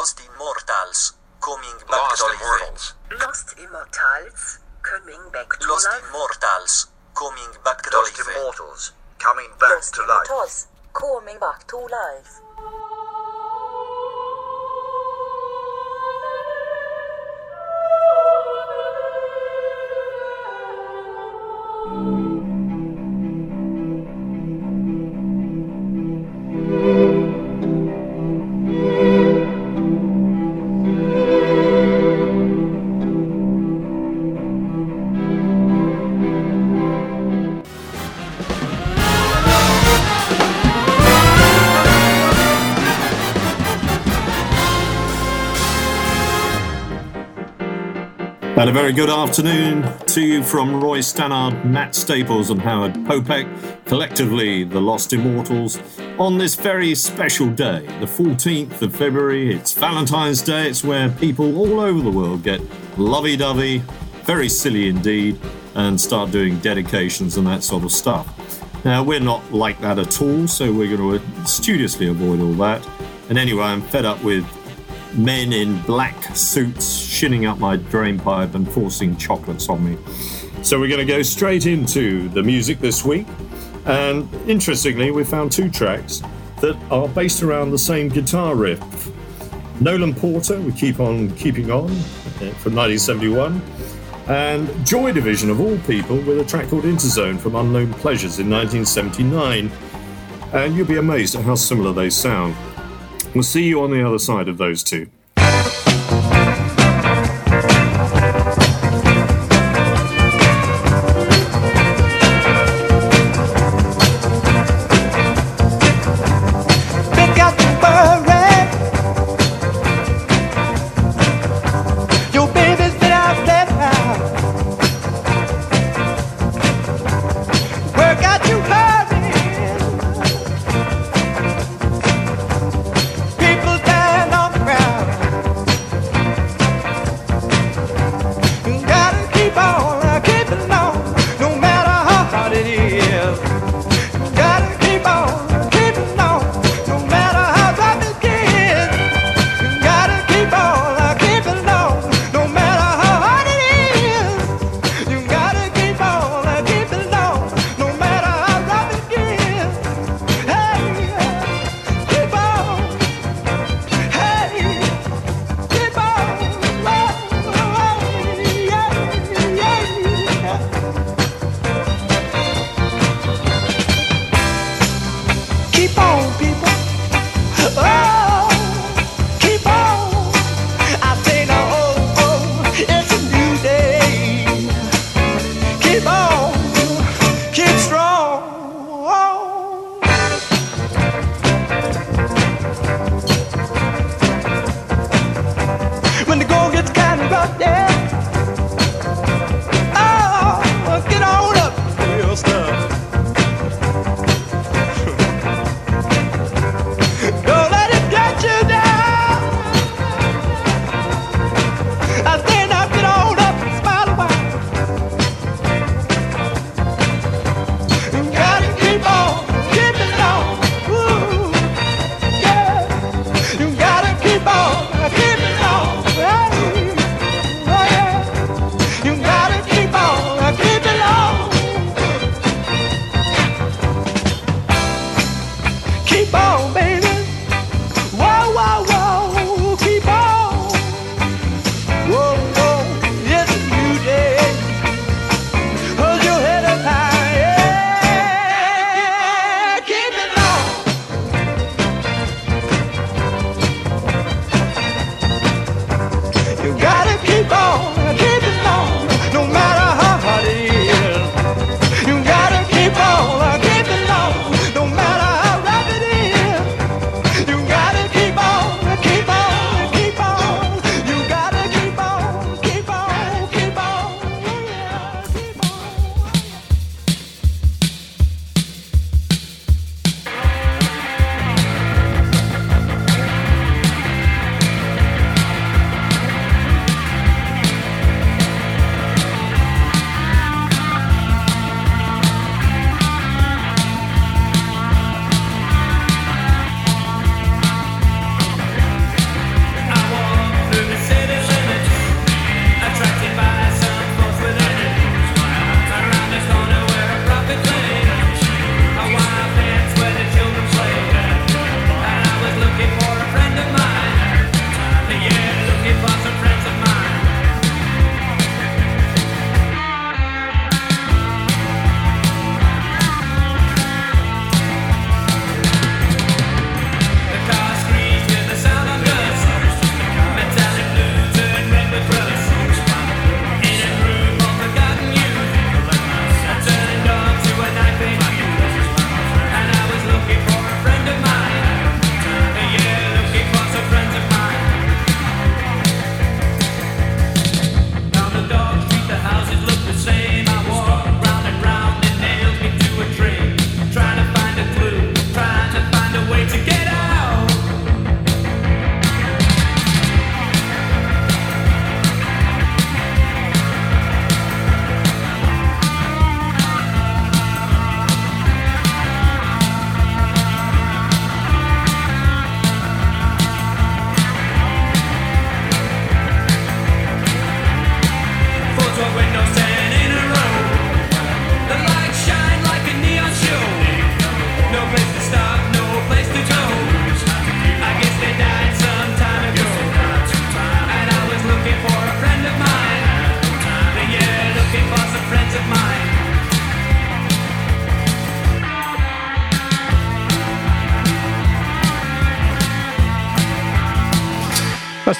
Lost Immortals, Coming Back Lost to Life. Immortals. Lost Immortals, coming back to Lost life. Immortals, Coming Back to Lost Life. Immortals. Coming back Lost to life. Immortals, coming back to life. A very good afternoon to you from Roy Stannard, Matt Staples, and Howard Popek, collectively the Lost Immortals, on this very special day, the 14th of February. It's Valentine's Day. It's where people all over the world get lovey dovey, very silly indeed, and start doing dedications and that sort of stuff. Now, we're not like that at all, so we're going to studiously avoid all that. And anyway, I'm fed up with men in black suits shinning up my drainpipe and forcing chocolates on me. So we're going to go straight into the music this week. And interestingly, we found two tracks that are based around the same guitar riff. Nolan Porter, we keep on keeping on uh, from 1971, and Joy Division of all people with a track called Interzone from Unknown Pleasures in 1979. And you'll be amazed at how similar they sound. We'll see you on the other side of those two.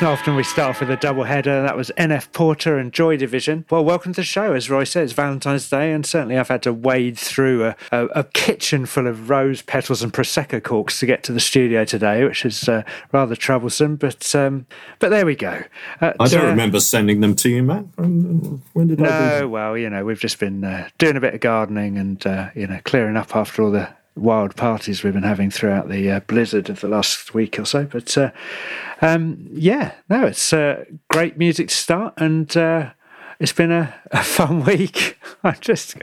Not often we start off with a double header. That was NF Porter and Joy Division. Well, welcome to the show. As Roy said, it's Valentine's Day, and certainly I've had to wade through a, a, a kitchen full of rose petals and Prosecco corks to get to the studio today, which is uh, rather troublesome. But um, but there we go. Uh, I don't uh, remember sending them to you, Matt. When when did I do No, well, you know, we've just been uh, doing a bit of gardening and, uh, you know, clearing up after all the wild parties we've been having throughout the uh, blizzard of the last week or so. But uh, um, yeah, no, it's uh, great music to start and uh, it's been a, a fun week. I just,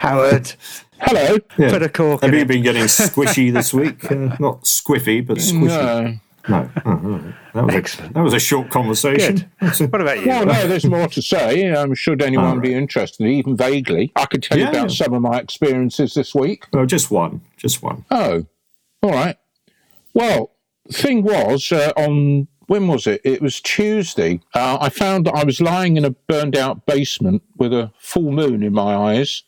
Howard, Hello. Yeah. put a cork Have in you it. been getting squishy this week? Uh, not squiffy, but squishy. No. No. Oh, all right. that, was Excellent. A, that was a short conversation. That's a- What about you? Well, no, there's more to say. Um, should anyone be interested, even vaguely, I could tell Yeah, you about yeah. some of my experiences this week. oh, just one. Just one. Oh, all right. Well, thing was, uh, on when was it? It was Tuesday. Uh, I found that I was lying in a burned out basement with a full moon in my eyes.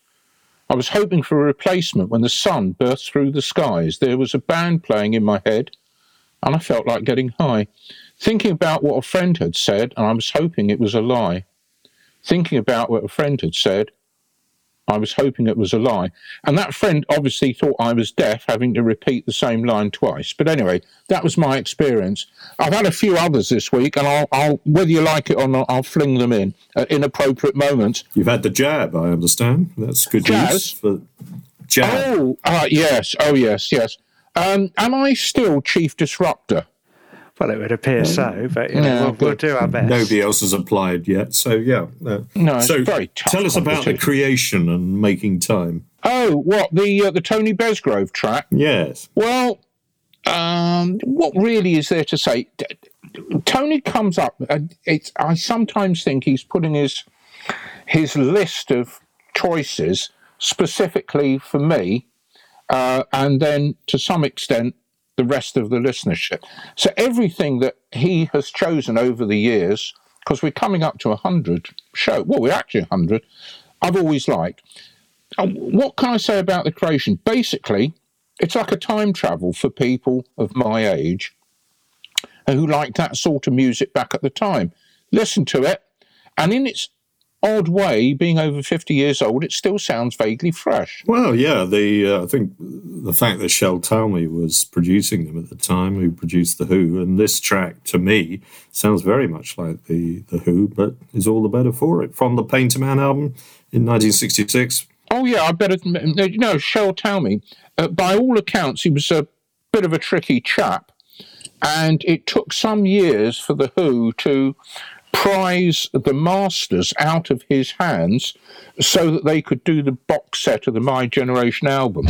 I was hoping for a replacement when the sun burst through the skies. There was a band playing in my head, and I felt like getting high. Thinking about what a friend had said, and I was hoping it was a lie. Thinking about what a friend had said, I was hoping it was a lie. And that friend obviously thought I was deaf, having to repeat the same line twice. But anyway, that was my experience. I've had a few others this week, and I'll, I'll whether you like it or not, I'll fling them in at inappropriate moments. You've had the jab, I understand. That's good Jazz? news. For jab. Oh, uh, yes. Oh, yes, yes. Um, am I still Chief Disruptor? Well, it would appear so, but you know, Yeah, we'll, we'll do our best. Nobody else has applied yet. So, yeah. uh, No, it's so, very tough tell us about the creation and making time. Oh, what the uh, the Tony Besgrove track? Yes. Well, um, what really is there to say? Tony comes up. It's, I sometimes think he's putting his his list of choices specifically for me, uh, and then to some extent the rest of the listenership. So everything that he has chosen over the years, because we're coming up to a hundred show. Well, we're actually a hundred. I've always liked. Uh, what can I say about the creation? Basically, it's like a time travel for people of my age who liked that sort of music back at the time. Listen to it, and in its odd way, being over 50 years old, it still sounds vaguely fresh. Well, yeah, the uh, I think the fact that Shel Talmy was producing them at the time, who produced the Who, and this track to me sounds very much like the the Who, but is all the better for it. From the Painter Man album in 1966. Oh, yeah, I better, you know, Shel Talmy, uh, by all accounts, he was a bit of a tricky chap, and it took some years for The Who to prize the masters out of his hands so that they could do the box set of the My Generation album.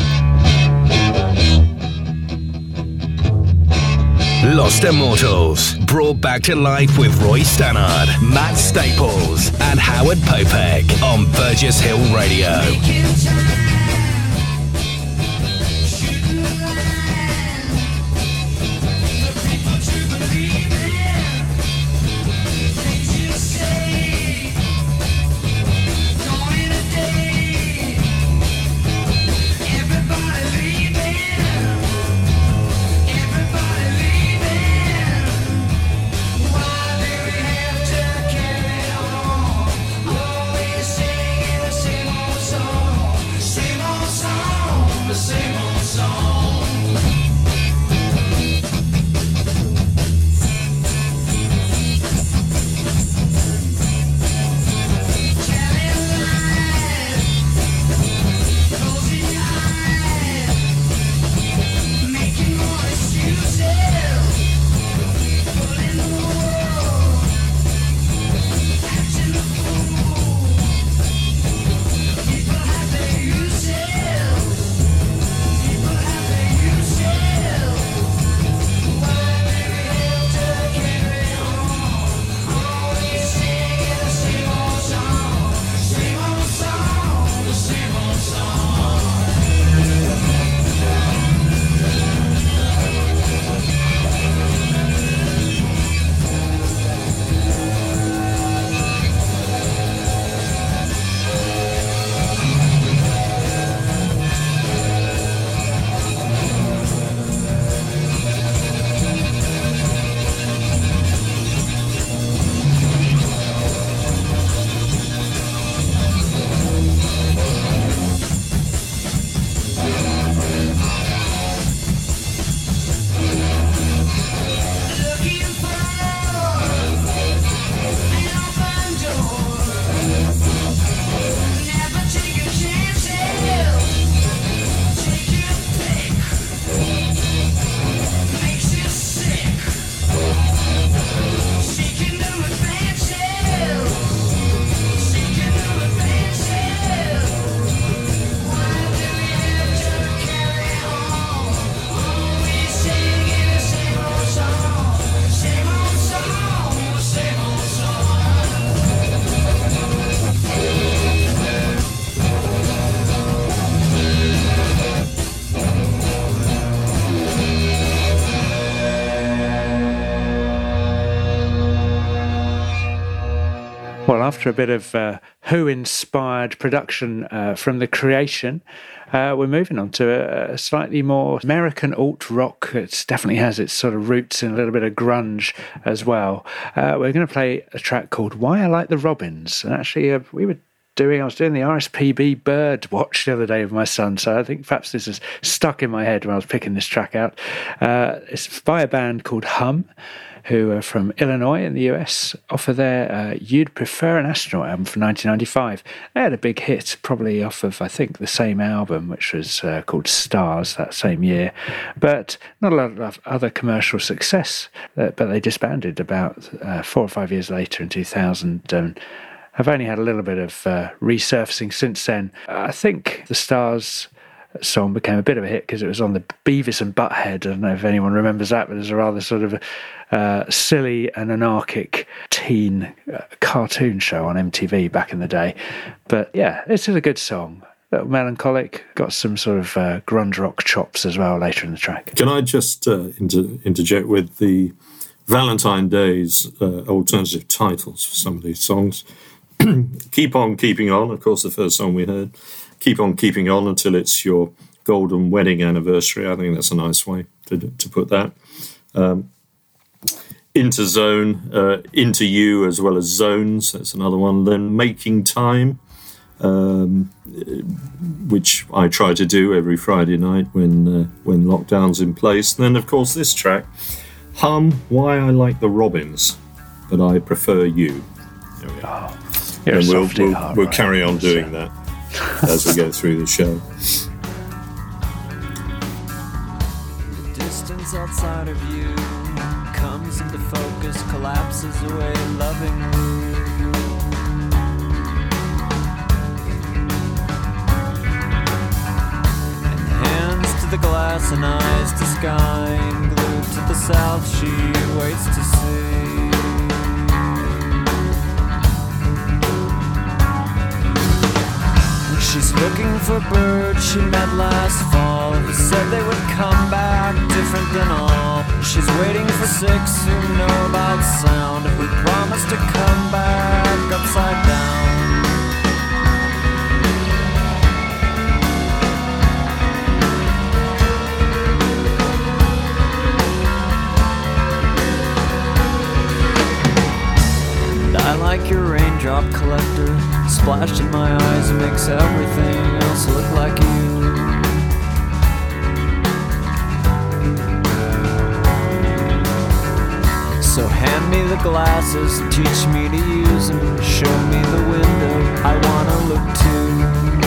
Lost Immortals, brought back to life with Roy Stannard, Matt Staples, and Howard Popek on Burgess Hill Radio. After a bit of uh, Who inspired production uh, from the creation, uh, we're moving on to a, a slightly more American alt rock. It definitely has its sort of roots in a little bit of grunge as well. Uh, we're going to play a track called Why I Like the Robins. And actually, uh, we were doing, I was doing the RSPB Bird Watch the other day with my son, so I think perhaps this is stuck in my head when I was picking this track out. Uh, it's by a band called Hum who are from Illinois in the US, offer their uh, You'd Prefer an Astronaut album from 1995. They had a big hit, probably off of, I think, the same album, which was uh, called Stars that same year, but not a lot of other commercial success. Uh, but they disbanded about uh, four or five years later in 2000. Um, have only had a little bit of uh, resurfacing since then. I think the Stars song became a bit of a hit because it was on the Beavis and Butthead. I don't know if anyone remembers that, but it was a rather sort of uh, silly and anarchic teen uh, cartoon show on MTV back in the day. But yeah, this is a good song. A Little melancholic, got some sort of uh, grunge rock chops as well later in the track. Can I just uh, inter- interject with the Valentine Days uh, alternative titles for some of these songs? Keep on keeping on, of course, the first song we heard keep on keeping on until it's your golden wedding anniversary. I think that's a nice way to, to put that. Um, into zone, uh, into you as well as zones. That's another one. Then making time, um, which I try to do every Friday night when uh, when lockdown's in place. And then of course this track, hum. Why I like the Robins, but I prefer you. There we are. Oh, and we'll, we'll, heart, we'll right? carry on doing that as we go through the show. distance outside of you comes into focus, collapses away lovingly. And hands to the glass and eyes to sky, glued to the south, she waits to see. She's looking for birds she met last fall who said they would come back different than all. She's waiting for six who know about sound who promise to come back upside down. I like your raindrop collector. Splashed in my eyes and makes everything else look like you. So hand me the glasses, teach me to use them, show me the window I wanna look to.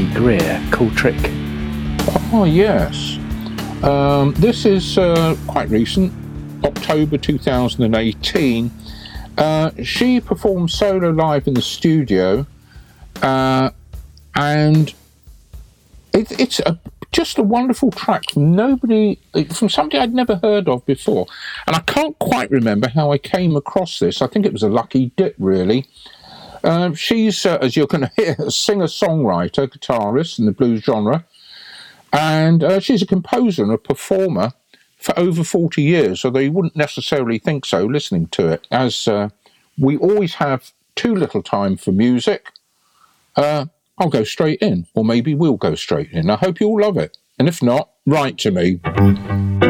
Is Greer, Cool Trick. Oh, yes. Um, this is uh, quite recent, October 2018. Uh, she performed solo live in the studio, uh, and it, it's a, just a wonderful track nobody, from somebody I'd never heard of before. And I can't quite remember how I came across this. I think it was a lucky dip, really. Uh, she's, uh, as you're going to hear, a singer songwriter, guitarist in the blues genre. And uh, she's a composer and a performer for over 40 years, although you wouldn't necessarily think so listening to it, as uh, we always have too little time for music. Uh, I'll go straight in, or maybe we'll go straight in. I hope you all love it. And if not, write to me.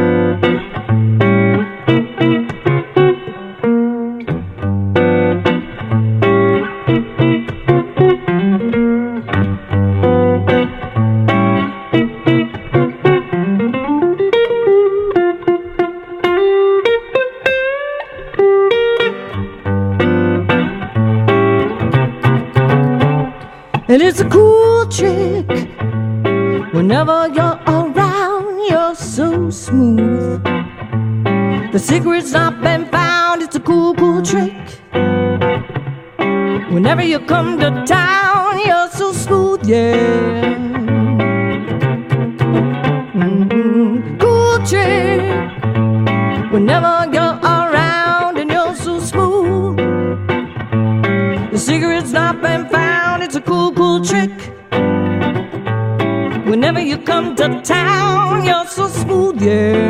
Secret's not been found, it's a cool, cool trick. Whenever you come to town, you're so smooth, yeah. Mm-hmm. Cool trick. Whenever you're around and you're so smooth. The secret's not been found, it's a cool, cool trick. Whenever you come to town, you're so smooth, yeah.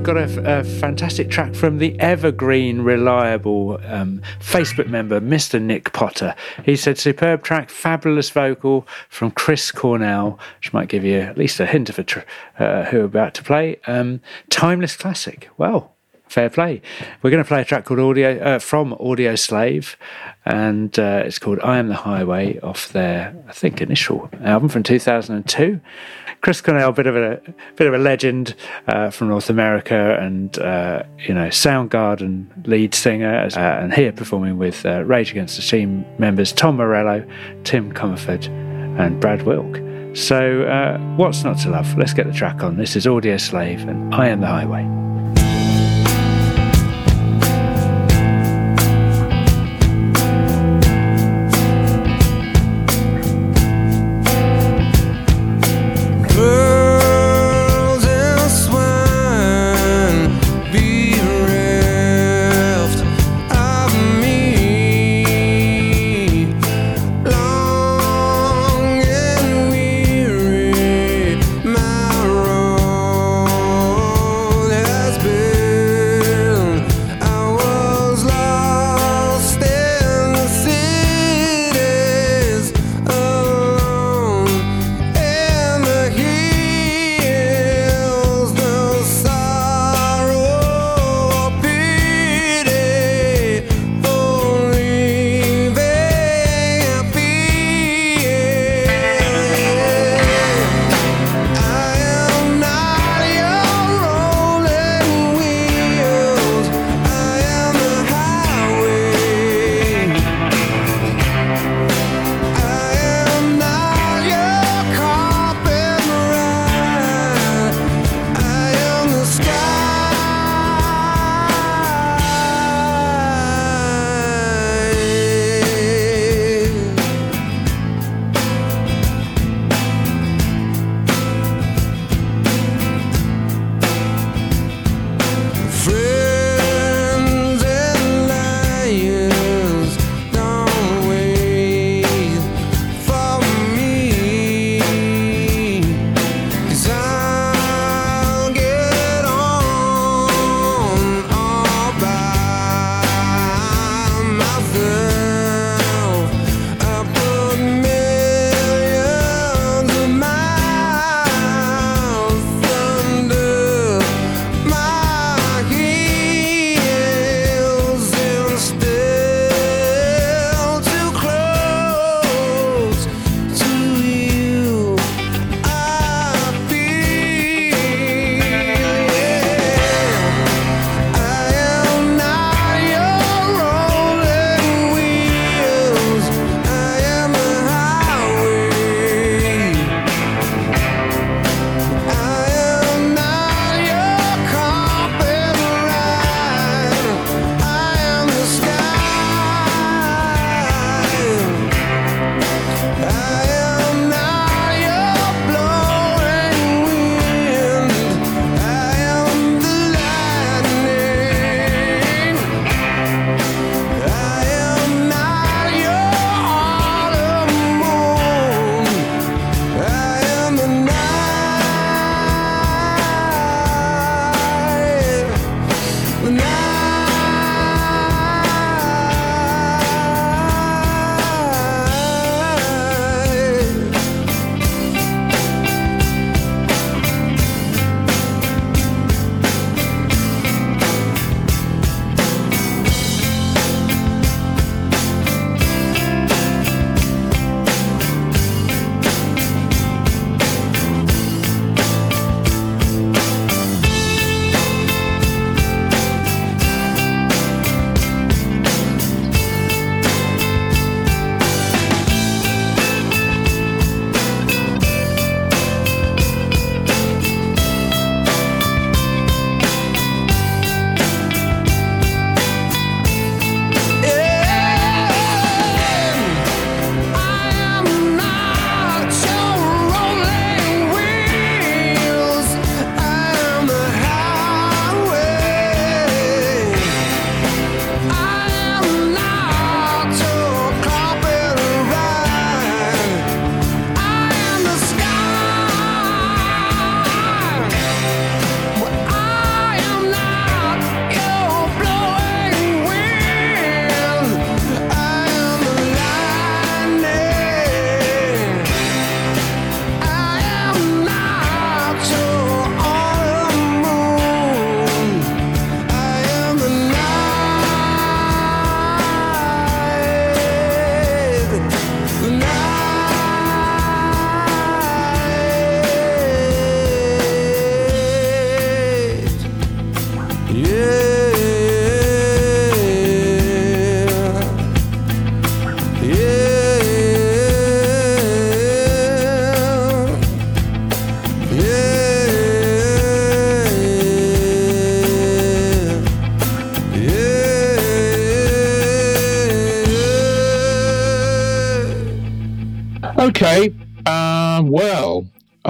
We've got a, a fantastic track from the evergreen, reliable um, Facebook member, Mr. Nick Potter. He said, superb track, fabulous vocal from Chris Cornell, which might give you at least a hint of a tr- uh, who we're about to play. Um, timeless classic. Well, fair play. We're going to play a track called Audio uh, from Audio Slave, and uh, it's called "I Am the Highway" off their, I think, initial album from 2002. Chris Cornell, bit of a bit of a legend uh, from North America, and uh, you know, Soundgarden lead singer, uh, and here performing with uh, Rage Against the Machine members Tom Morello, Tim Commerford, and Brad Wilk. So, uh, what's not to love? Let's get the track on. This is Audio Slave, and I Am the Highway.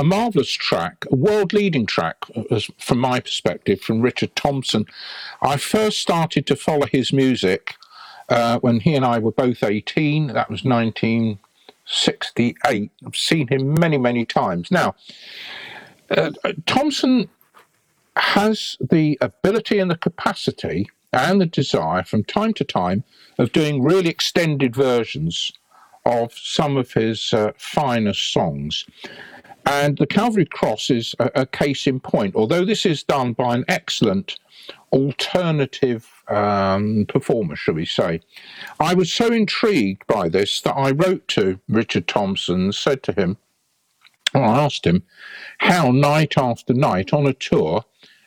A marvellous track, a world leading track, from my perspective, from Richard Thompson. I first started to follow his music uh, when he and I were both 18. That was 1968. I've seen him many, many times. Now, uh, Thompson has the ability and the capacity and the desire from time to time of doing really extended versions of some of his uh, finest songs. And the Calvary Cross is a, a, case in point, although this is done by an excellent alternative um, performer, shall we say. I was so intrigued by this that I wrote to Richard Thompson said to him, well, I asked him how night after night on a tour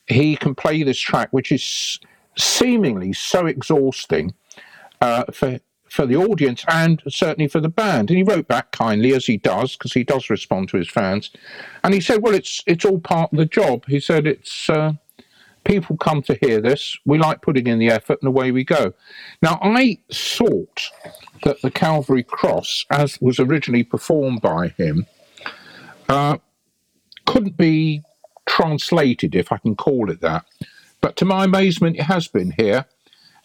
he can play this track, which is seemingly so exhausting uh, for for the audience and certainly for the band. And he wrote back kindly, as he does, because he does respond to his fans. And he said, "Well, it's it's all part of the job." He said, "It's uh, people come to hear this. We like putting in the effort, and away we go." Now, I thought that the Calvary Cross, as was originally performed by him, uh, couldn't be translated, if I can call it that. But to my amazement, it has been here.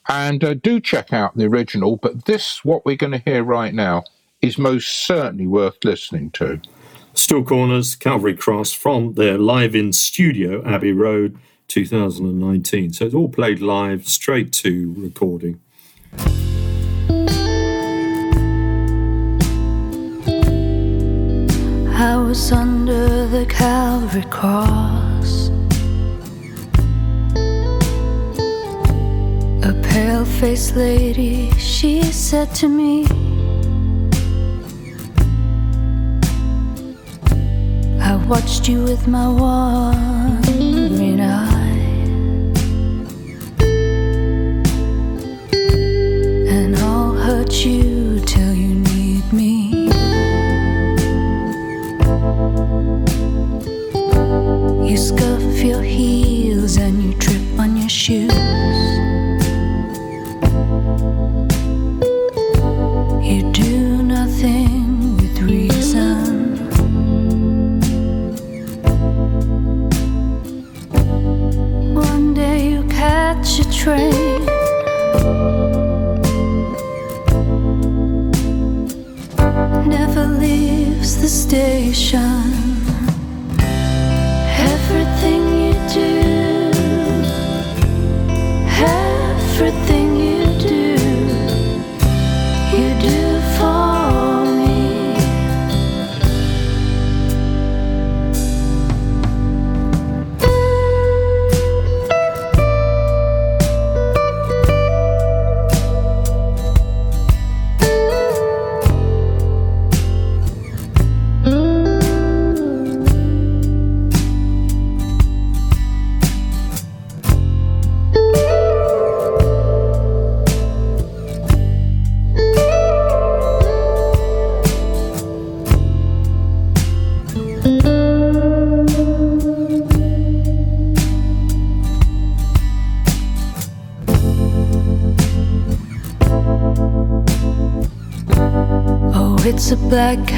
And uh, do check out the original, but this, what we're going to hear right now, is most certainly worth listening to. Still Corners, Calvary Cross from their live in studio, Abbey Road, 2019. So it's all played live, straight to recording. I was under the Calvary cross. Pale faced lady, she said to me, I watched you with my wandering eye, and I'll hurt you till you need me. You scuff your heels and you trip on your shoes. Never leaves the station. Black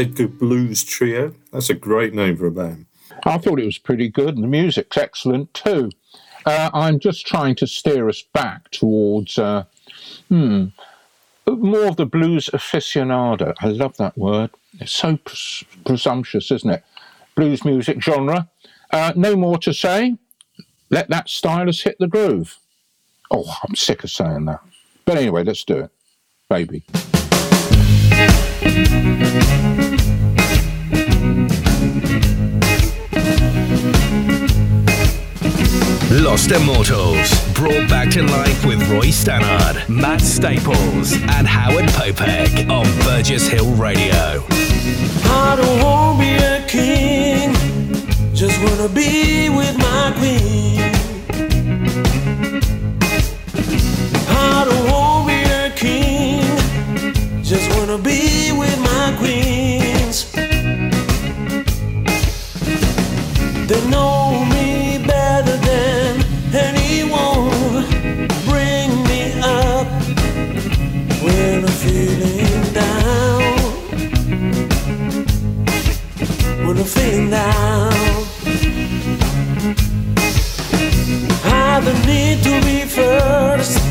Edgar Blues Trio. That's a great name for a band. I thought it was pretty good, and the music's excellent too. Uh, I'm just trying to steer us back towards, uh, hmm, more of the blues aficionado. I love that word. It's so pres- presumptuous, isn't it? Blues music genre. Uh, no more to say. Let that stylus hit the groove. Oh, I'm sick of saying that. But anyway, let's do it. Baby. Lost Immortals, brought back to life with Roy Stannard, Matt Staples, and Howard Popek on Burgess Hill Radio. I don't wanna be a king, just wanna be with my queen. I don't wanna be a king, just wanna be with my queens. Need to be first.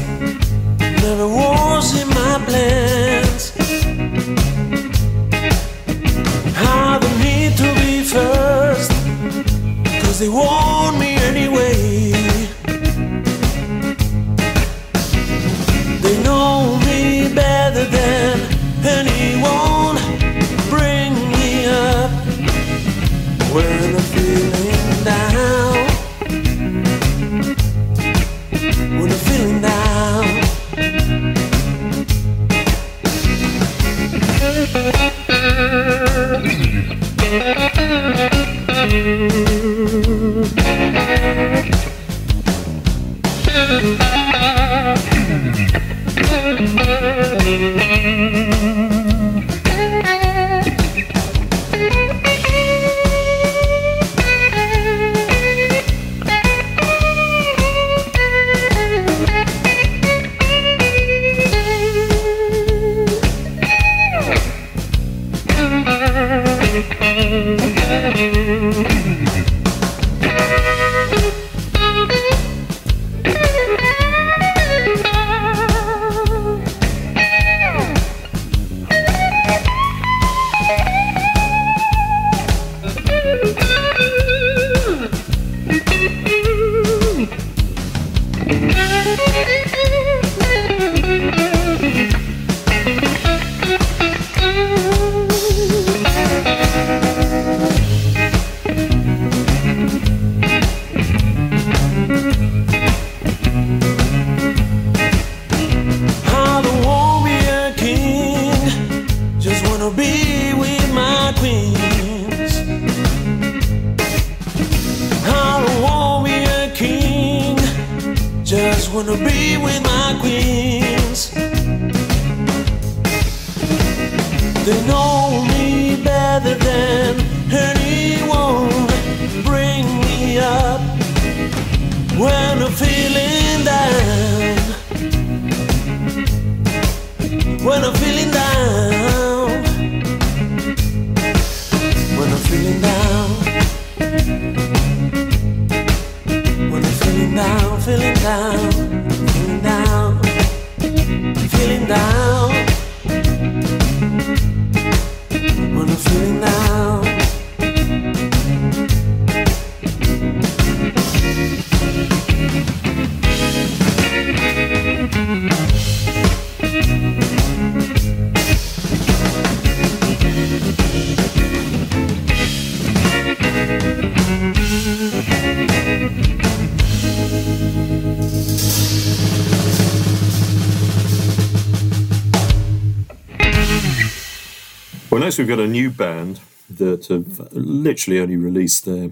Next we've got a new band that have literally only released their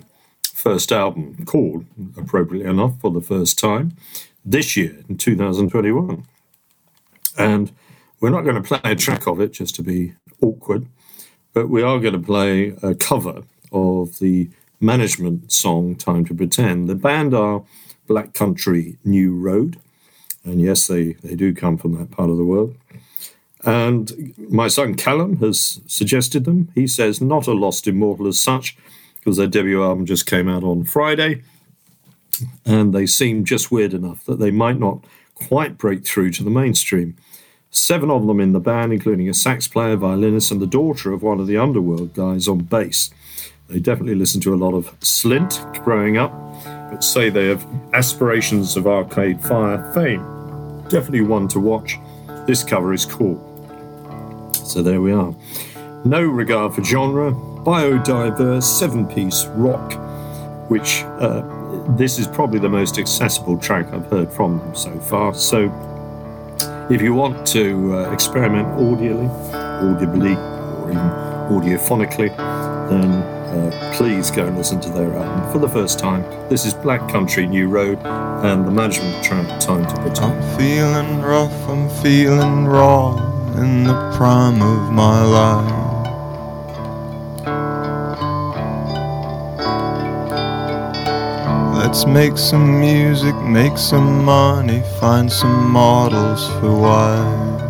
first album, called, appropriately enough, for the first time this year in 2021. And we're not going to play a track of it just to be awkward, but we are going to play a cover of the management song Time to Pretend. The band are Black Country New Road, and yes, they, they do come from that part of the world. And my son Callum has suggested them. He says not a Lost Immortal as such, because their debut album just came out on Friday. And they seem just weird enough that they might not quite break through to the mainstream. Seven of them in the band, including a sax player, violinist, and the daughter of one of the underworld guys on bass. They definitely listened to a lot of Slint growing up, but say they have aspirations of Arcade Fire fame. Definitely one to watch. This cover is cool. So there we are. No regard for genre, biodiverse, seven piece rock, which uh, this is probably the most accessible track I've heard from them so far. So if you want to uh, experiment audially, audibly, or even audiophonically, then uh, please go and listen to their album for the first time. This is Black Country New Road and the management track Time to Pretend. I'm feeling rough, I'm feeling raw in the prime of my life. Let's make some music, make some money, find some models for wives.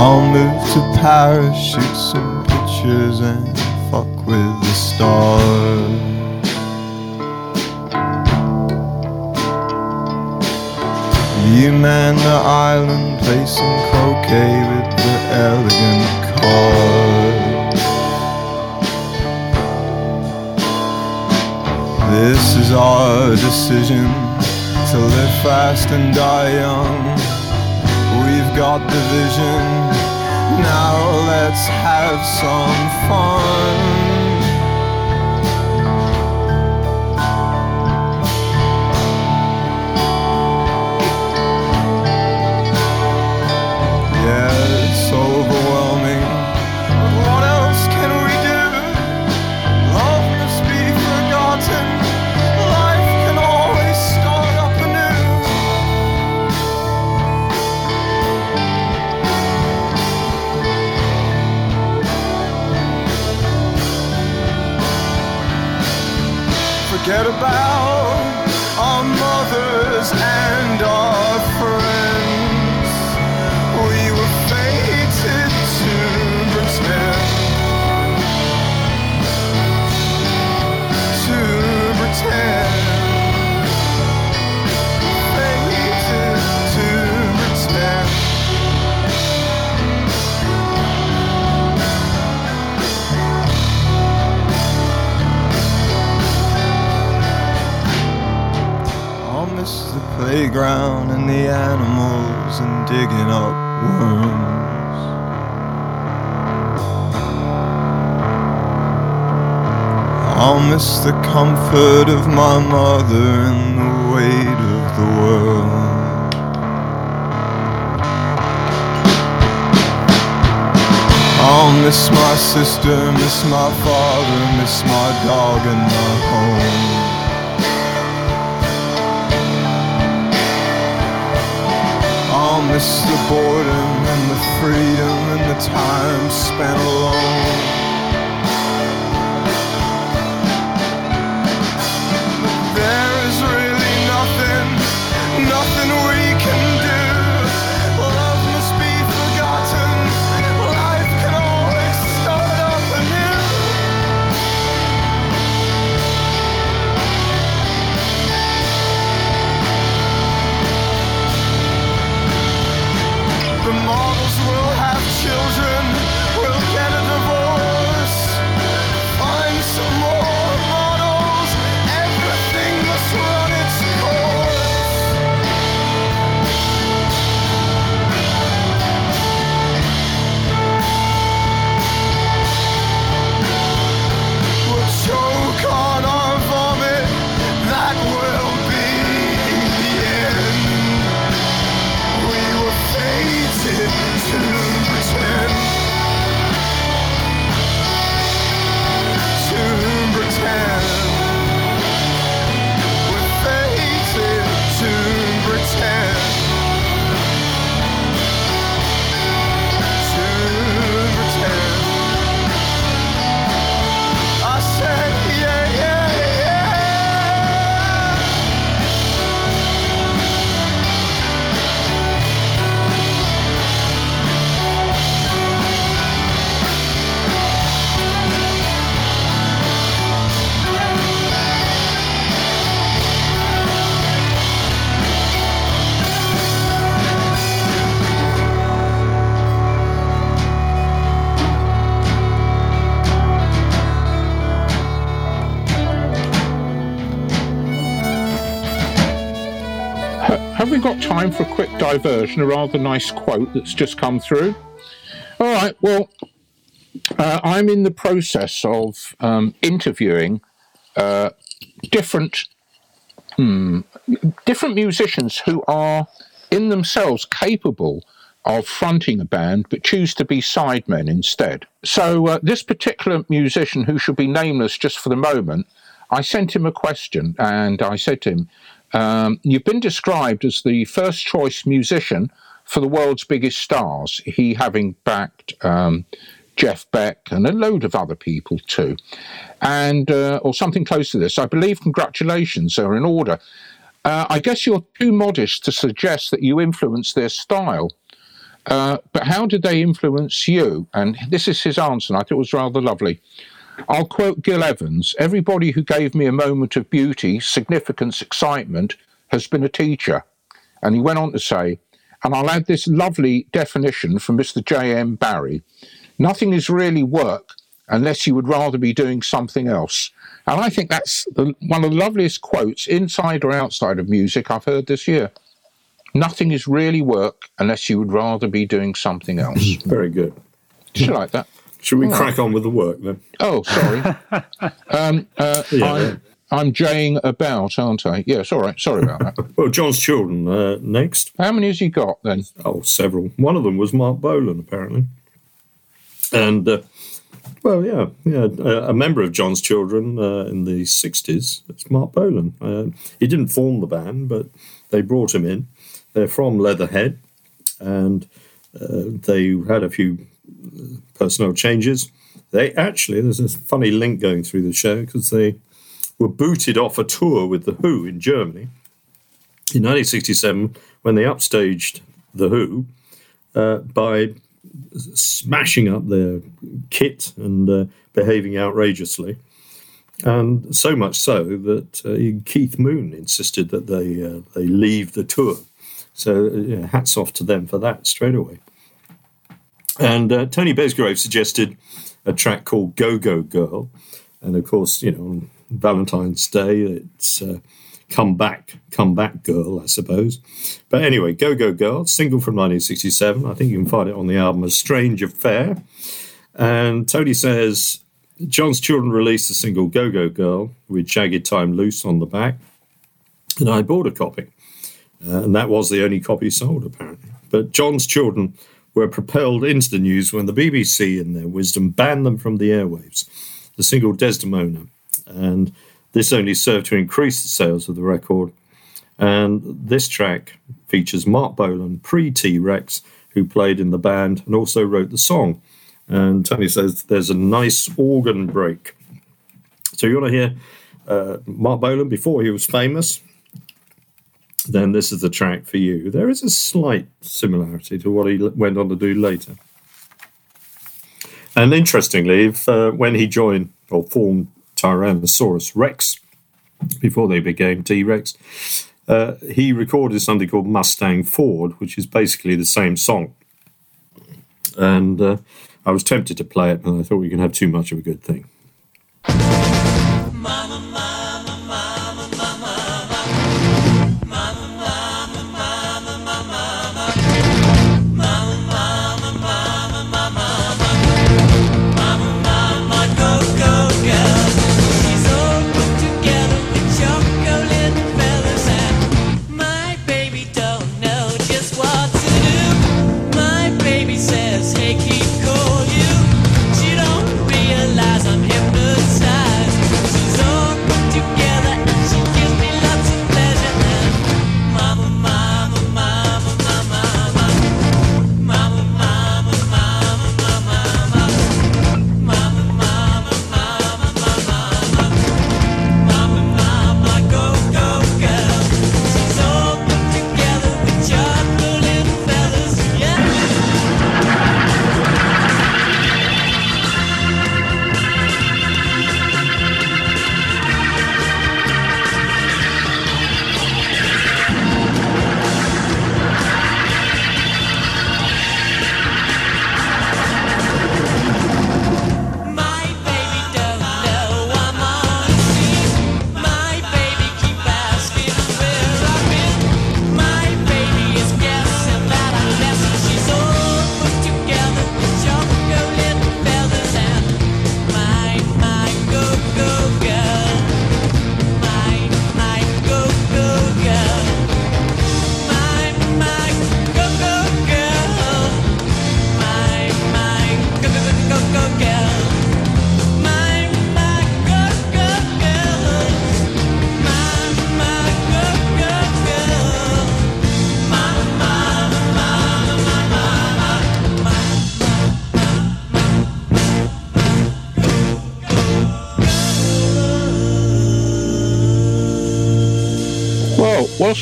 I'll move to Paris, shoot some pictures, and fuck with the stars. You man the island, play some croquet with the elegant cards. This is our decision to live fast and die young. We've got the vision, now let's have some fun. Comfort of my mother and the weight of the world. I'll miss my sister, miss my father, miss my dog and my home. I'll miss the boredom and the freedom and the time spent alone. Diversion? A rather nice quote that's just come through. All right, well, uh, I'm in the process of um, interviewing uh, different hmm, different musicians who are in themselves capable of fronting a band but choose to be sidemen instead. So, uh, this particular musician, who should be nameless just for the moment, I sent him a question and I said to him, um, You've been described as the first choice musician for the world's biggest stars, he having backed um, Jeff Beck and a load of other people too, and uh, or something close to this. I believe congratulations are in order. Uh, I guess you're too modest to suggest that you influenced their style. Uh, but how did they influence you? And this is his answer, and I thought it was rather lovely. I'll quote Gil Evans Everybody who gave me a moment of beauty, significance, excitement has been a teacher. And he went on to say, and I'll add this lovely definition from Mr. J.M. Barrie nothing is really work unless you would rather be doing something else. And I think that's the, one of the loveliest quotes, inside or outside of music, I've heard this year. Nothing is really work unless you would rather be doing something else. Very good. Did you like that? Should we All crack on with the work then? Oh, sorry. um, uh, Yeah, I'm, I'm jaying about, aren't I? Yes, all right. Sorry about that. Well, John's children uh, next. How many has he got then? Oh, several. One of them was Marc Bolan, apparently. And, uh, well, yeah, yeah, a, a member of John's children uh, in the 60s, it's Marc Bolan. Uh, he didn't form the band, but they brought him in. They're from Leatherhead, and uh, they had a few personnel changes. They actually, there's a funny link going through the show because they were booted off a tour with The Who in Germany in 1967 when they upstaged The Who uh, by smashing up their kit and uh, behaving outrageously. And so much so that uh, Keith Moon insisted that they uh, they leave the tour. So uh, hats off to them for that straight away. And uh, Tony Besgrove suggested a track called Go Go Girl. And of course, you know, on Valentine's Day, it's uh, Come Back, Come Back Girl, I suppose. But anyway, Go Go Girl, single from 1967. I think you can find it on the album A Strange Affair. And Tony says John's Children released the single Go Go Girl with Jagged Time Lapse on the back. And I bought a copy. Uh, and that was the only copy sold, apparently. But John's Children were propelled into the news when the BBC, in their wisdom, banned them from the airwaves. The single Desdemona. And this only served to increase the sales of the record. And this track features Marc Bolan, pre T Rex, who played in the band and also wrote the song. And Tony says there's a nice organ break. So you want to hear uh, Marc Bolan before he was famous? Then this is the track for you. There is a slight similarity to what he went on to do later. And interestingly, if, uh, when he joined or formed Tyrannosaurus Rex, before they became T Rex, uh, he recorded something called Mustang Ford, which is basically the same song. And uh, I was tempted to play it, but I thought we can have too much of a good thing. She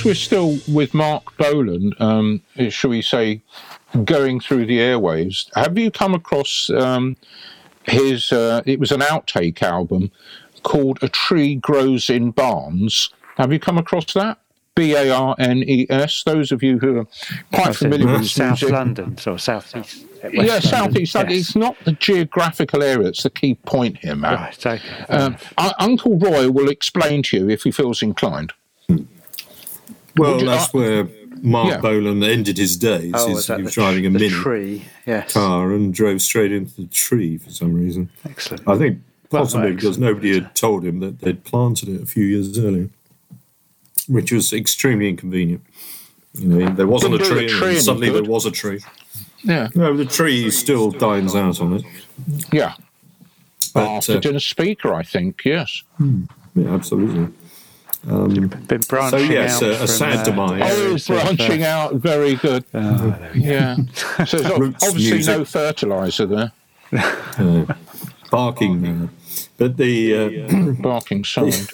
we're still with Marc Bolan, um, shall we say, going through the airwaves, have you come across um, his? Uh, it was an outtake album called "A Tree Grows in Barnes." Have you come across that? B A R N E S. Those of you who are quite it familiar with South music. London, so South East. yeah, southeast. London. Yes. It's not the geographical area; it's the key point here, Matt. Right, okay. Um, Uncle Roy will explain to you if he feels inclined. Well, Would you- that's where Marc Yeah. Bolan ended his days. Oh, He's- that he was the driving a the mini tree? Yes. car and drove straight into the tree for some reason. Excellent. I think possibly excellent. because nobody had told him that they'd planted it a few years earlier, which was extremely inconvenient. You know, there wasn't a Couldn't do tree, and suddenly good. there was a tree. Yeah, No, the tree still dines out on it. yeah. But, After uh, dinner speaker, I think. Yes. Yeah, absolutely. Um, Been branching so yes, out a, a from, sad uh, demise. Oh, areas of, uh, branching out, very good. yeah. So there's ob- Roots obviously no fertilizer there. uh, barking. Uh, but the uh, Barking sound.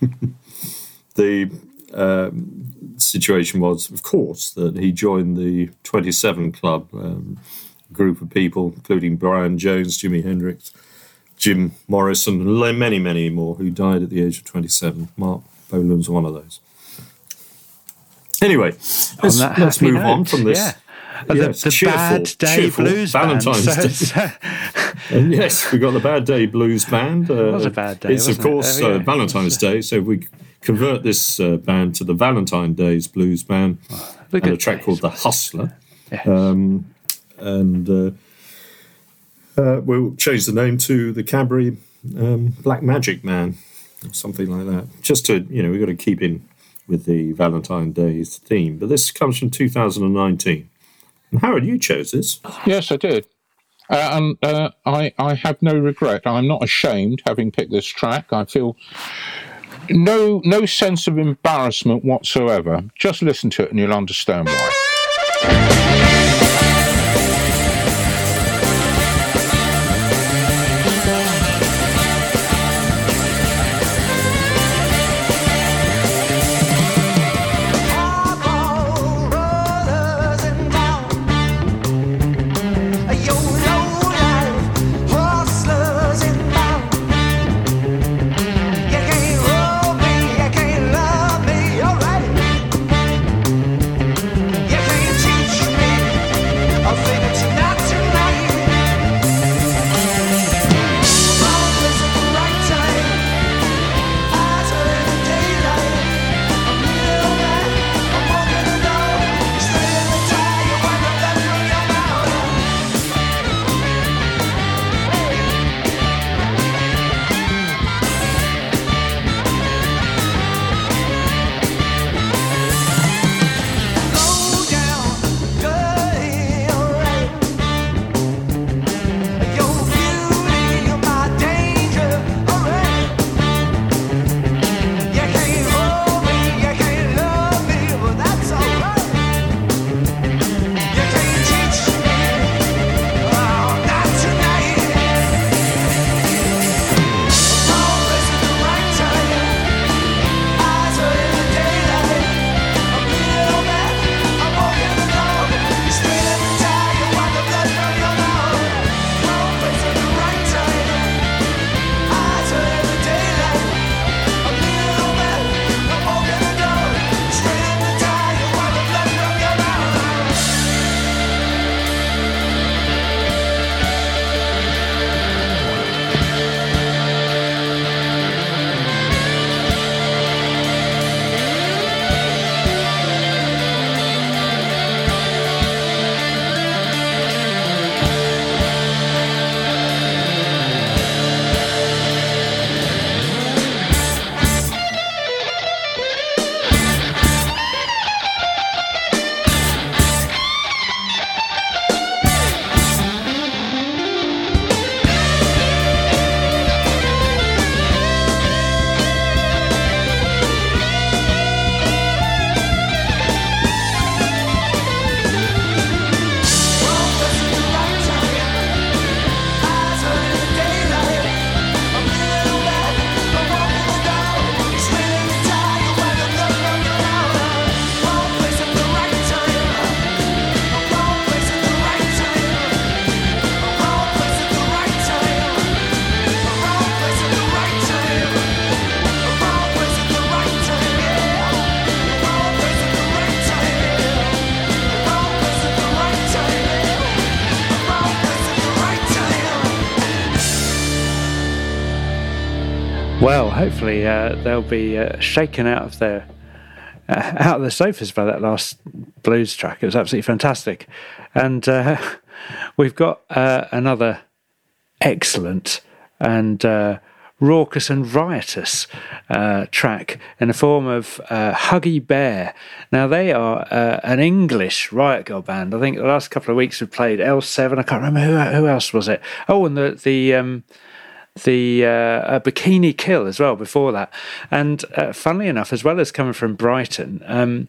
the um, situation was, of course, that he joined the 27 Club, um, group of people, including Brian Jones, Jimi Hendrix, Jim Morrison, and many, many more who died at the age of 27. Marc Bolan's one of those. Anyway, let's, let's move on from this. yeah. Uh, Yeah, the, the cheerful, Bad Day cheerful Blues Valentine's Band. So Day. uh, yes, we got the Bad Day Blues Band. Uh, was a bad day, It's of wasn't it? course Oh, uh, Valentine's Day, so if we convert this uh, band to the Valentine Days Blues Band, the and a track days. called The Hustler, Yes. um, and uh, we'll change the name to the Cadbury um, Black Magic Man, or something like that. Just to you know, we've got to keep in with the Valentine Days theme. But this comes from 2019. And Howard, you chose this. Yes, I did. Uh, and uh, I, I have no regret. I'm not ashamed having picked this track. I feel no no sense of embarrassment whatsoever. Just listen to it and you'll understand why. Hopefully uh, they'll be uh, shaken out of their uh, out of their sofas by that last blues track. It was absolutely fantastic, and uh, we've got uh, another excellent and uh, raucous and riotous uh, track in the form of uh, Huggy Bear. Now, they are uh, an English Riot Grrrl band. I think the last couple of weeks we've played L7. I can't remember who, who else was it. Oh, and the, the um, the uh, Bikini Kill as well before that. And uh, funnily enough, as well as coming from Brighton, um,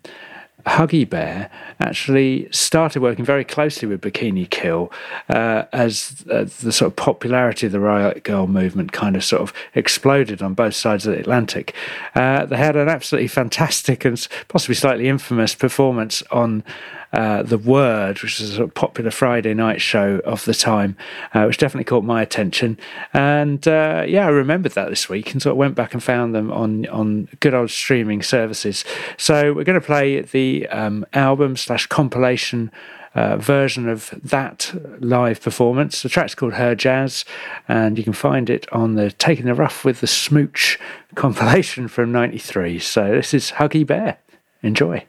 Huggy Bear actually started working very closely with Bikini Kill uh, as uh, the sort of popularity of the Riot Grrrl movement kind of sort of exploded on both sides of the Atlantic. Uh, they had an absolutely fantastic and possibly slightly infamous performance on uh, The Word, which was a sort of popular Friday night show of the time, uh, which definitely caught my attention. And uh, yeah, I remembered that this week and sort of went back and found them on, on good old streaming services. So we're going to play the um, album slash compilation. Uh, version of that live performance. The track's called Her Jazz, and you can find it on the Taking the Rough with the Smooch compilation from '93. So this is Huggy Bear. Enjoy.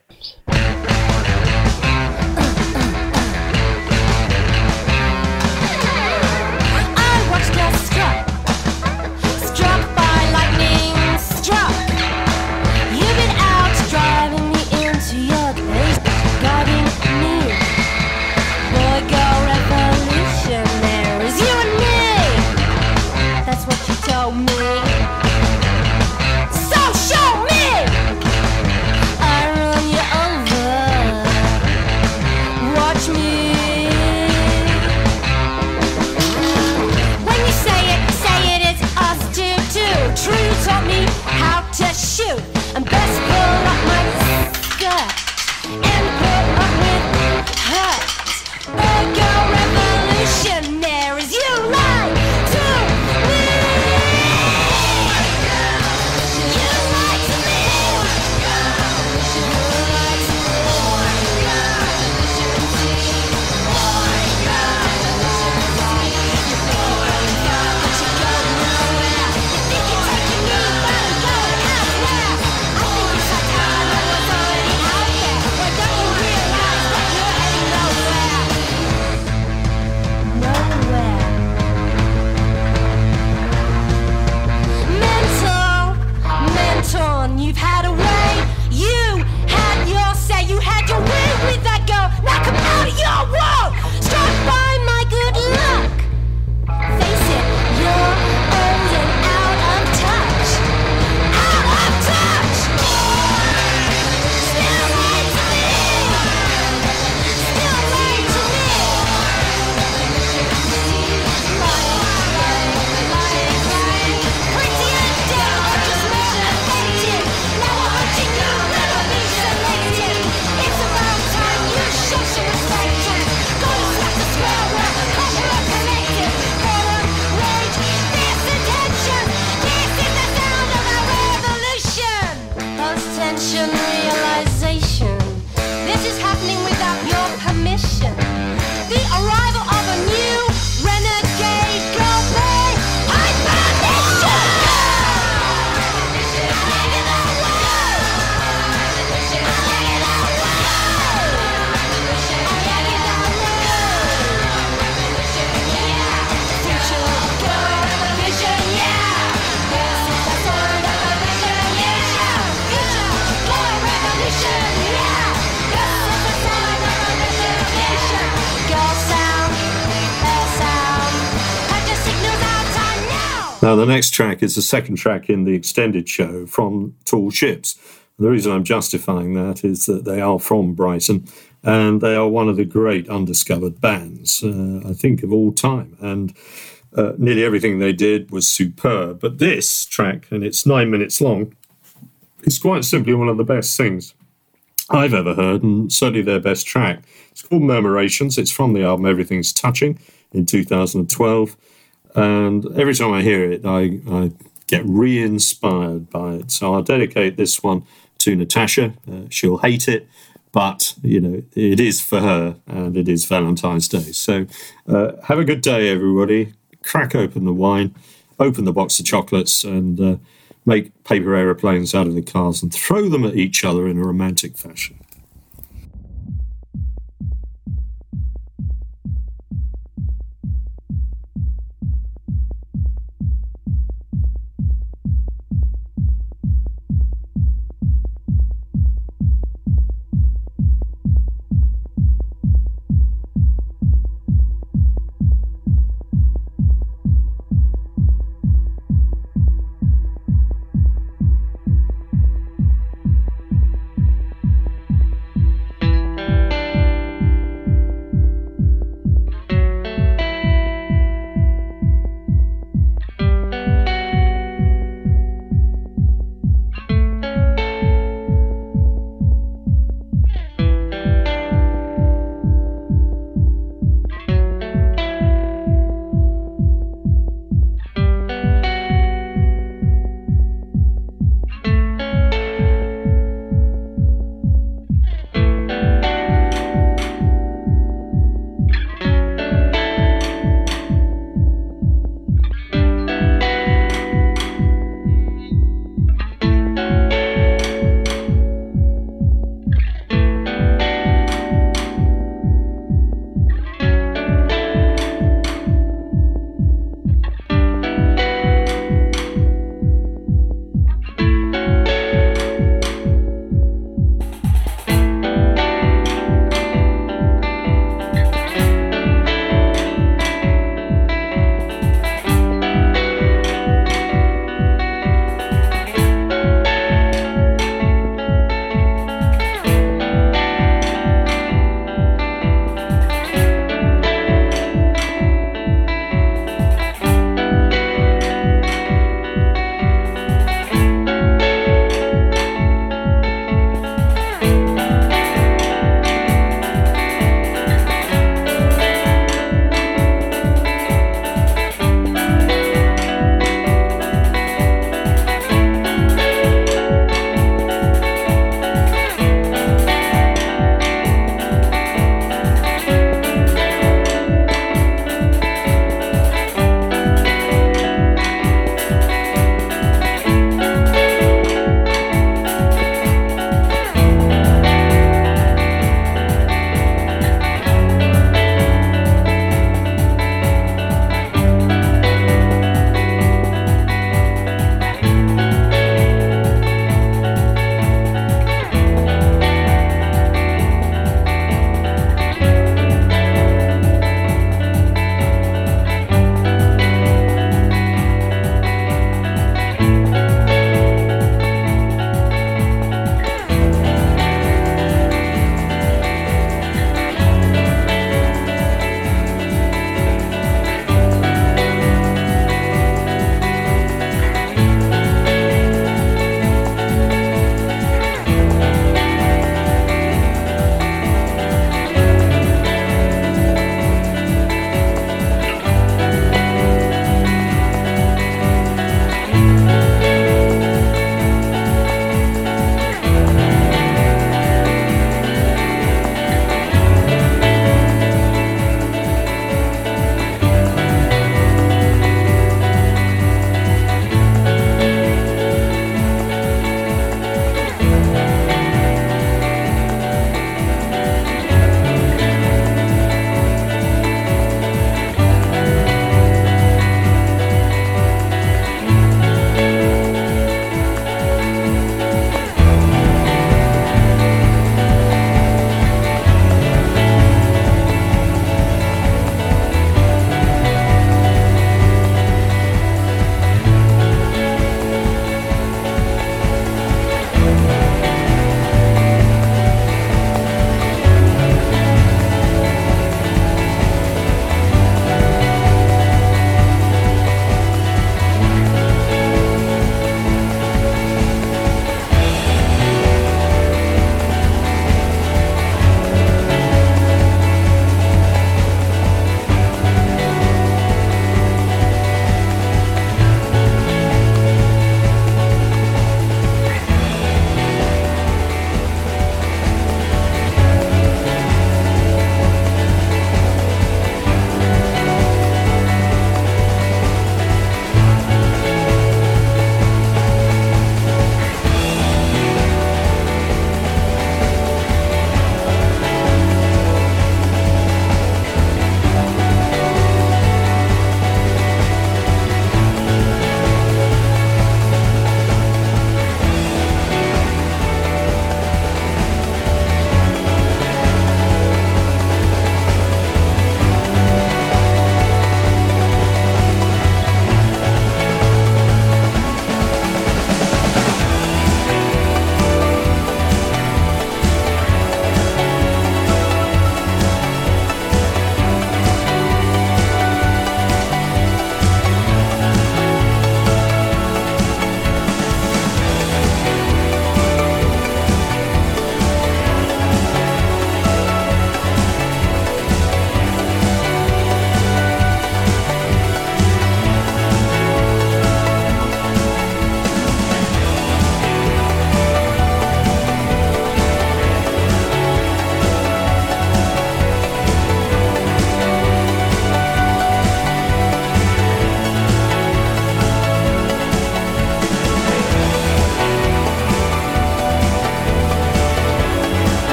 Next track is the second track in the extended show from Tall Ships. The reason I'm justifying that is that they are from Brighton and they are one of the great undiscovered bands, uh, I think, of all time. And uh, nearly everything they did was superb. But this track, and it's nine minutes long, is quite simply one of the best things I've ever heard, and certainly their best track. It's called Murmurations. It's from the album Everything's Touching in 2012. And every time I hear it, I, I get re inspired by it. So I'll dedicate this one to Natasha. Uh, she'll hate it, but, you know, it is for her and it is Valentine's Day. So uh, have a good day, everybody. Crack open the wine, open the box of chocolates, and uh, make paper aeroplanes out of the cars and throw them at each other in a romantic fashion.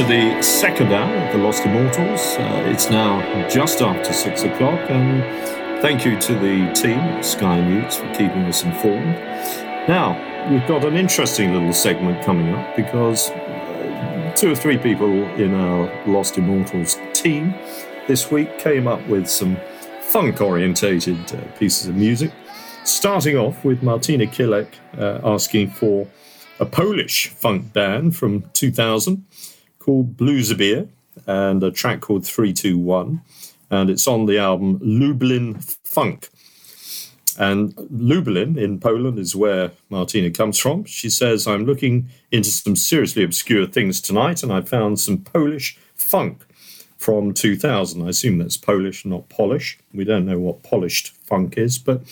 To the second hour of The Lost Immortals. Uh, it's now just after six o'clock, and thank you to the team at Sky News for keeping us informed. Now, we've got an interesting little segment coming up because uh, two or three people in our Lost Immortals team this week came up with some funk orientated uh, pieces of music. Starting off with Martina Kilek uh, asking for a Polish funk band from 2000 called Bluesabir and a track called 321. And it's on the album Lublin Funk. And Lublin in Poland is where Martina comes from. She says, I'm looking into some seriously obscure things tonight, and I found some Polish funk from 2000. I assume that's Polish, not Polish. We don't know what polished funk is, but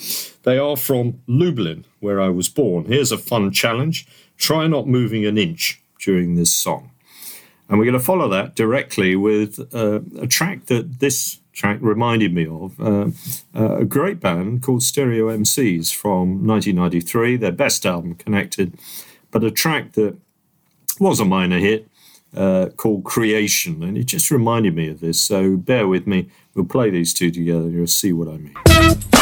they are from Lublin, where I was born. Here's a fun challenge try not moving an inch during this song. And we're going to follow that directly with uh, a track that this track reminded me of uh, uh, a great band called Stereo MCs from 1993, their best album, Connected, but a track that was a minor hit uh, called Creation. And it just reminded me of this. So bear with me. We'll play these two together and you'll see what I mean.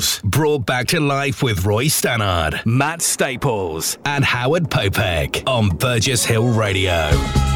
House, brought back to life with Roy Stannard, Matt Staples, and Howard Popek on Burgess Hill Radio.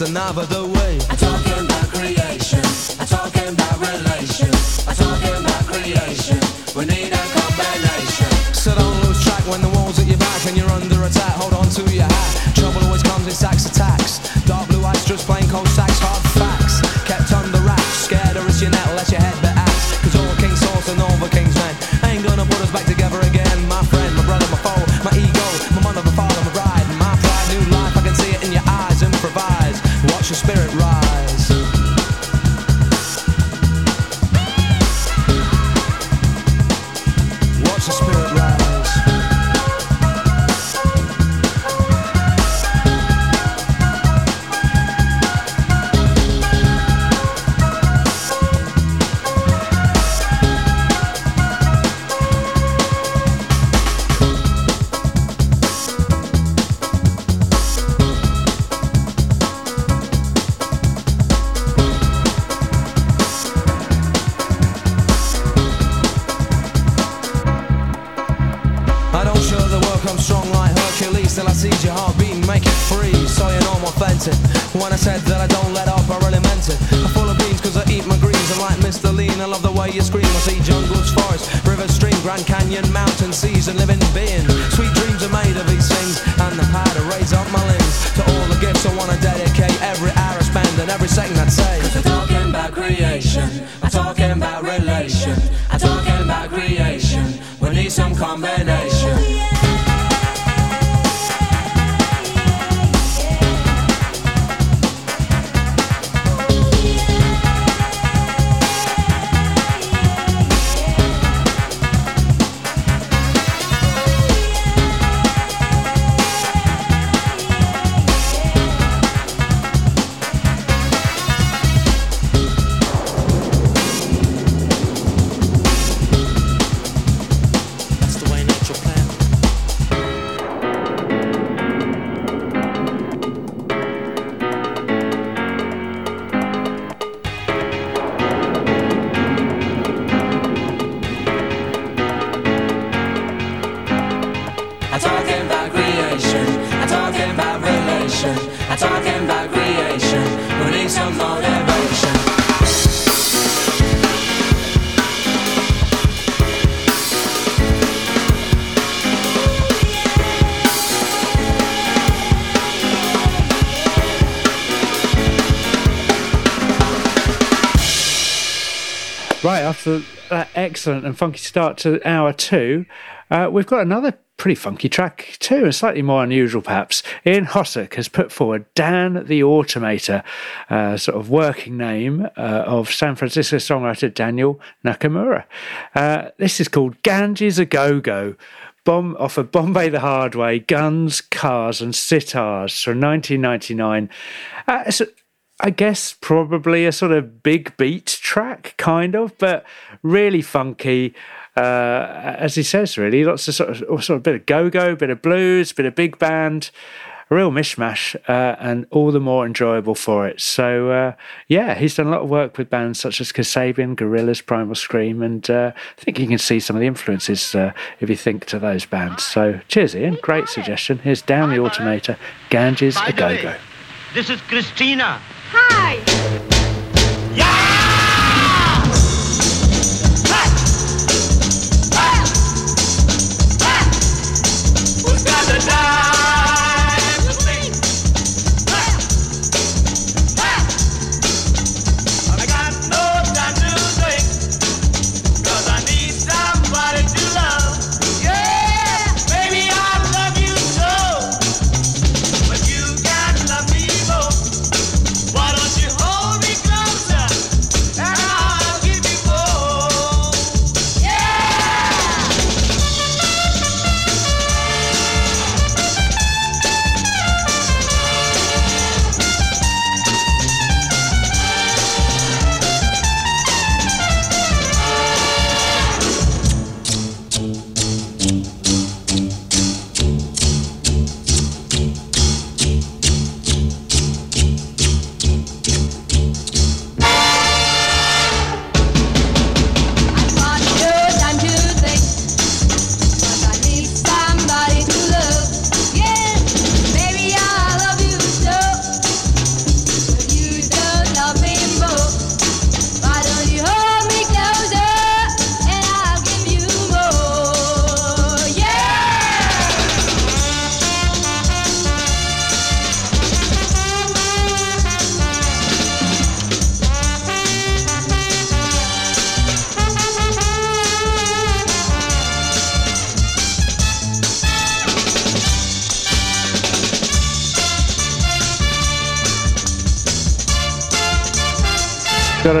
It's the excellent and funky start to hour two, uh, we've got another pretty funky track too, and slightly more unusual perhaps. Ian Hossack has put forward Dan the Automator, uh, sort of working name uh, of San Francisco songwriter Daniel Nakamura. Uh, this is called Ganges a Go Go. Bomb off of Bombay the Hard Way, Guns, Cars, and Sitars from 1999. Uh, it's a- I guess probably a sort of big beat track, kind of, but really funky. Uh, as he says, really lots of sort of sort of bit of go go, bit of blues, bit of big band, a real mishmash, uh, and all the more enjoyable for it. So uh, yeah, he's done a lot of work with bands such as Kasabian, Gorillaz, Primal Scream, and uh, I think you can see some of the influences uh, if you think to those bands. So cheers, Ian. Great suggestion. Here's Dan the Automator, Ganges a Go Go. This is Christina. Hi!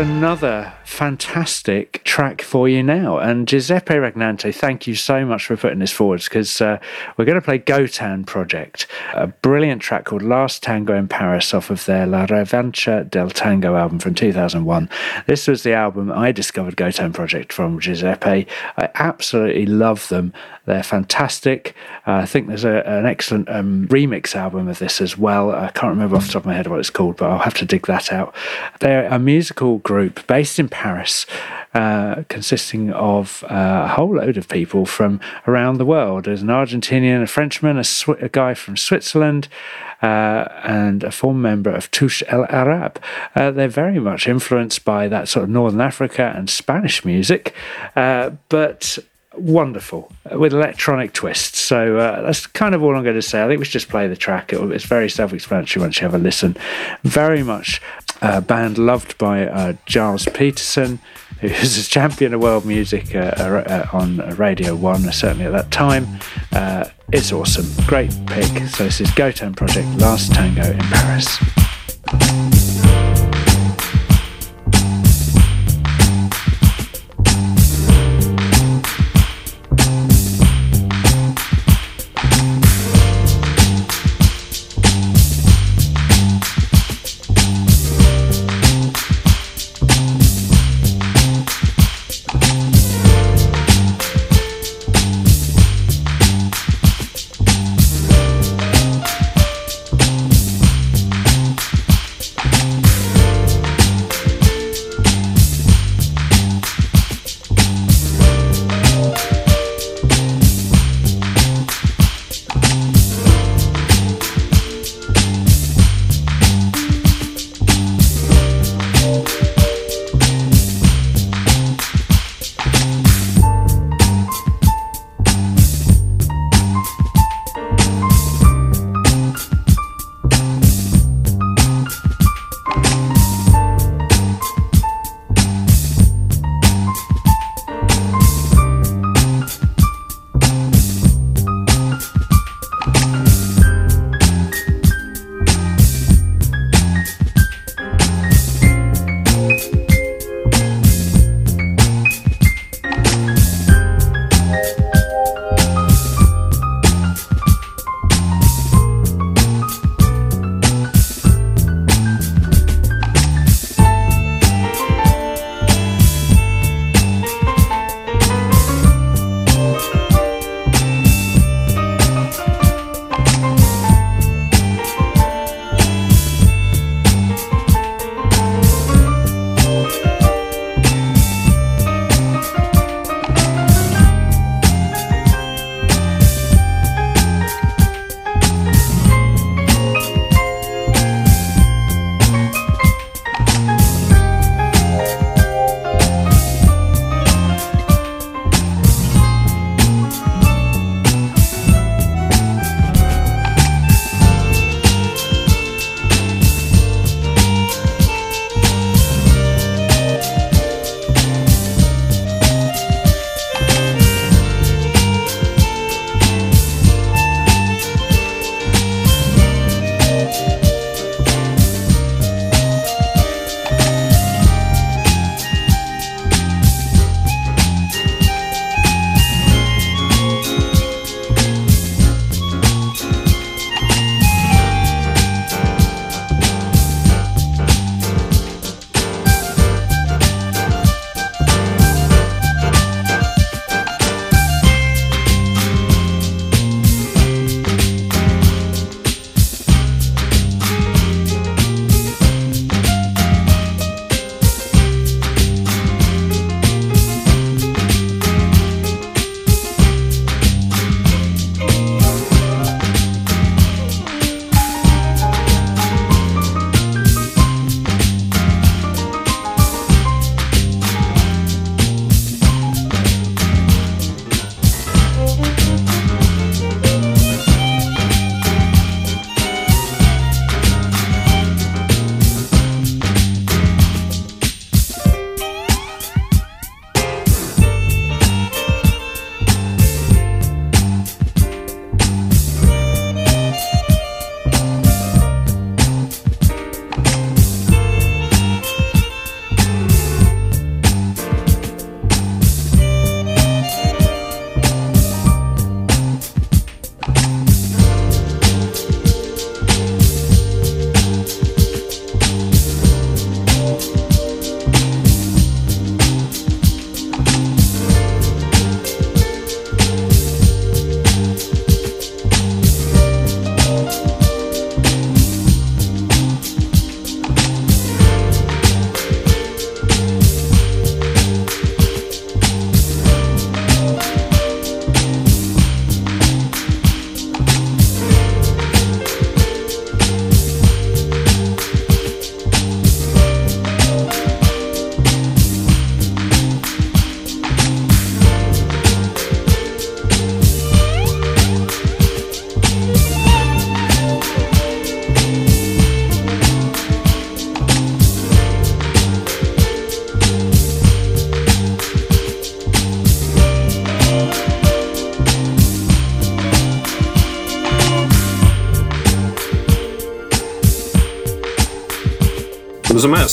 Another fantastic track for you now. And Giuseppe Regnante, thank you so much for putting this forward because uh, we're going to play Gotan Project, a brilliant track called Last Tango in Paris off of their La Revancha del Tango album from 2001. This was the album I discovered Gotan Project from Giuseppe. I absolutely love them. They're fantastic. Uh, I think there's a, an excellent um, remix album of this as well. I can't remember off the top of my head what it's called, but I'll have to dig that out. They're a musical group based in Paris, uh, consisting of uh, a whole load of people from around the world. There's an Argentinian, a Frenchman, a, Swi- a guy from Switzerland, uh, and a former member of Touch El Arab. Uh, they're very much influenced by that sort of Northern Africa and Spanish music, uh, but wonderful with electronic twists. So uh, that's kind of all I'm going to say. I think we should just play the track. It, it's very self-explanatory once you have a listen. Very much a band loved by uh, Gilles Peterson, who's a champion of world music uh, uh, on Radio 1, certainly at that time. Uh, it's awesome. Great pick. So this is Gotan Project, Last Tango in Paris.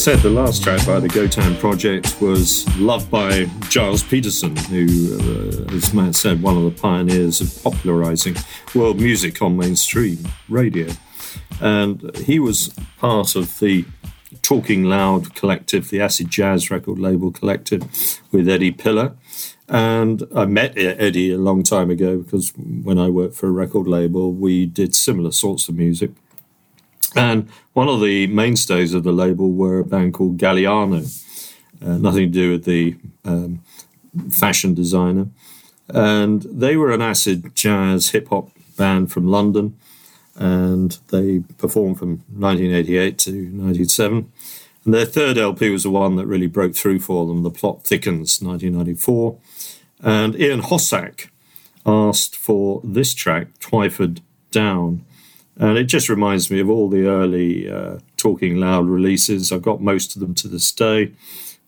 Said, the last track by the Gotan Project was loved by Gilles Peterson, who, uh, as Matt said, one of the pioneers of popularizing world music on mainstream radio. And he was part of the Talking Loud collective, the Acid Jazz record label collective, with Eddie Piller. And I met Eddie a long time ago because when I worked for a record label, we did similar sorts of music. And one of the mainstays of the label were a band called Galliano, uh, nothing to do with the um, fashion designer. And they were an acid jazz hip hop band from London. And they performed from 1988 to 1997. And their third LP was the one that really broke through for them, The Plot Thickens, 1994. And Ian Hossack asked for this track, Twyford Down. And it just reminds me of all the early uh, Talking Loud releases. I've got most of them to this day,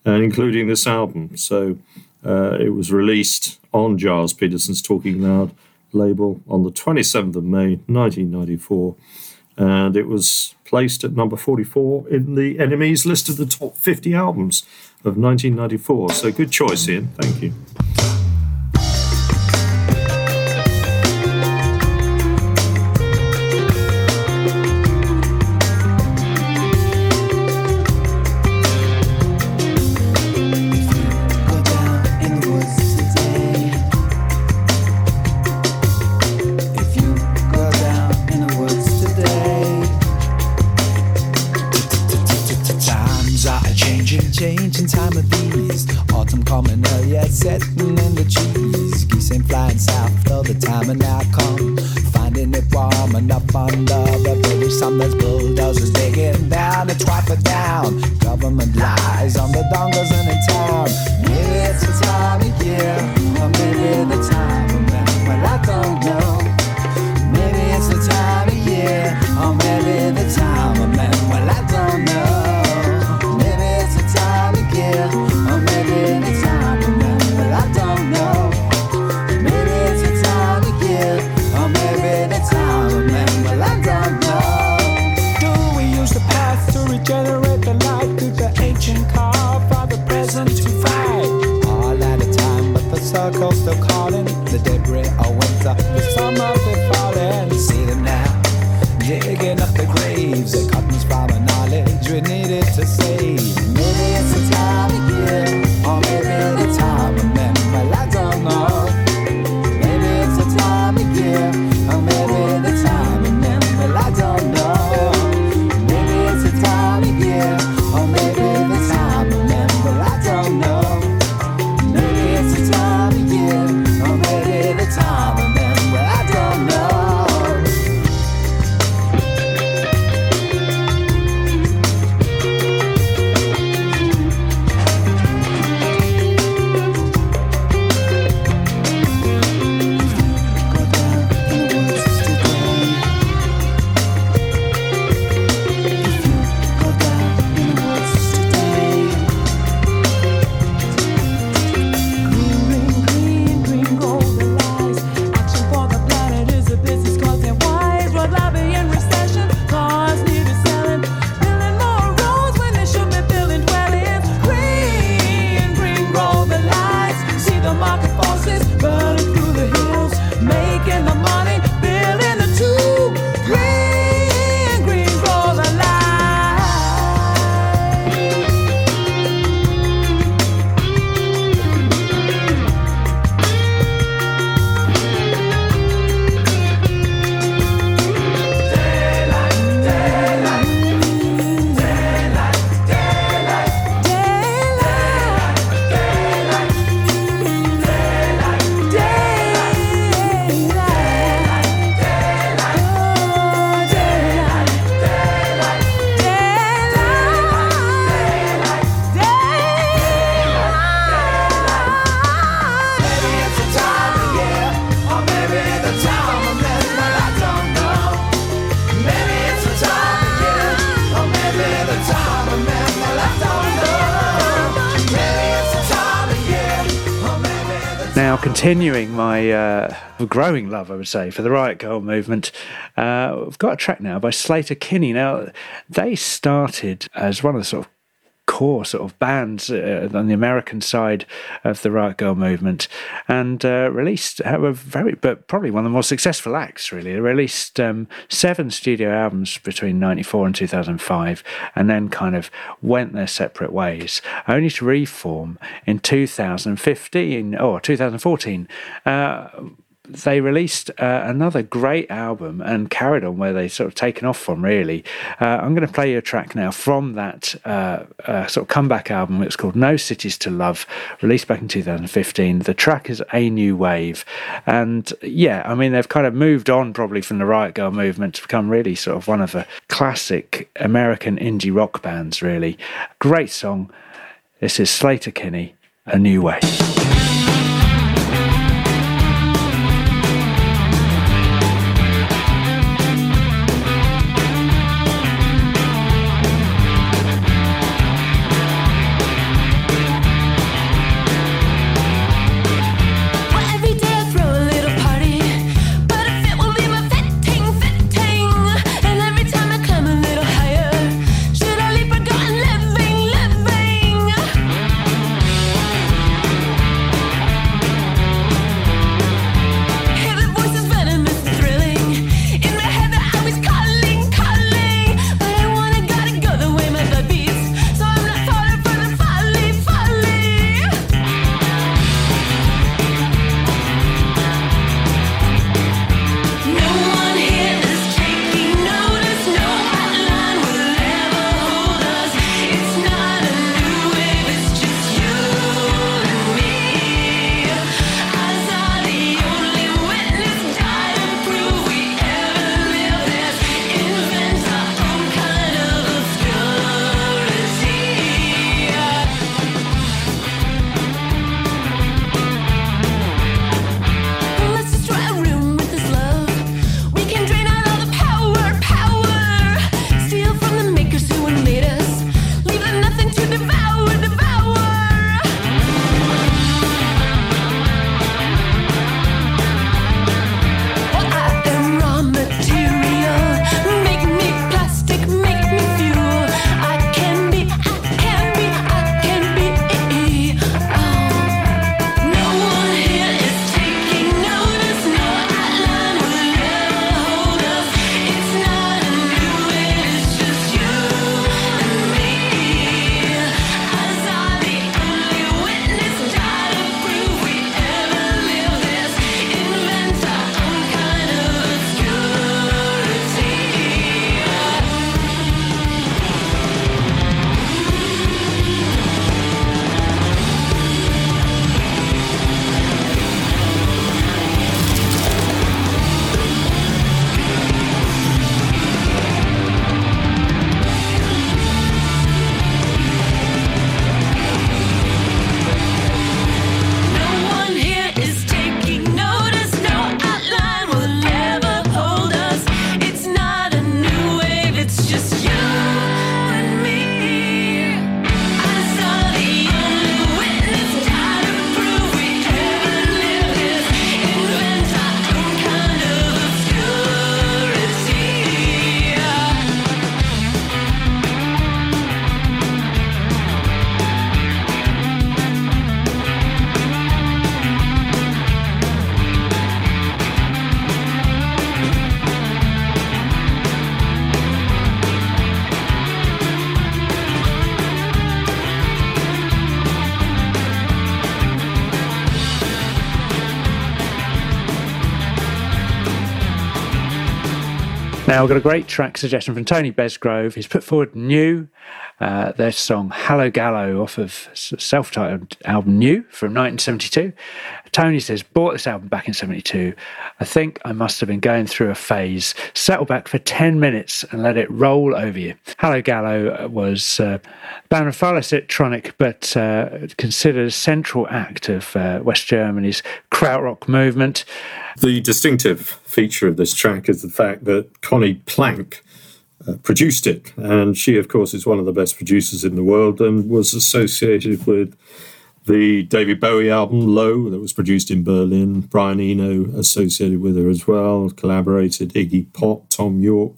and including this album. So uh, it was released on Gilles Peterson's Talking Loud label on the 27th of May 1994. And it was placed at number 44 in the NME's list of the top 50 albums of 1994. So good choice, Ian. Thank you. Continuing my uh, growing love, I would say, for the Riot Grrrl movement, uh, I've got a track now by Sleater-Kinney. Now, they started as one of the sort of core sort of bands uh, on the American side of the Riot Grrrl movement, and uh, released have a very, but probably one of the more successful acts. Really, they released um, seven studio albums between '94 and 2005, and then kind of went their separate ways, only to reform in 2015 or 2014. Uh, they released uh, another great album and carried on where they sort of taken off from really. Uh, i'm going to play you a track now from that uh, uh, sort of comeback album. It's called no cities to love released back in 2015 the track is a new wave. And yeah i mean they've kind of moved on probably from the Riot Grrrl movement to become really sort of one of the classic american indie rock bands really. Great song. This is Sleater-Kinney a new wave Now, I've got a great track suggestion from Tony Besgrove. He's put forward Neu!, uh, their song Hallogallo off of self titled album Neu! from 1972. Tony says, bought this album back in 72. I think I must have been going through a phase. Settle back for 10 minutes and let it roll over you. Hallogallo was uh, band of far electronic, but uh, considered a central act of uh, West Germany's krautrock movement. The distinctive feature of this track is the fact that Conny Plank uh, produced it, and she, of course, is one of the best producers in the world and was associated with The David Bowie album Low, that was produced in Berlin. Brian Eno associated with her as well, collaborated Iggy Pop, Thom Yorke,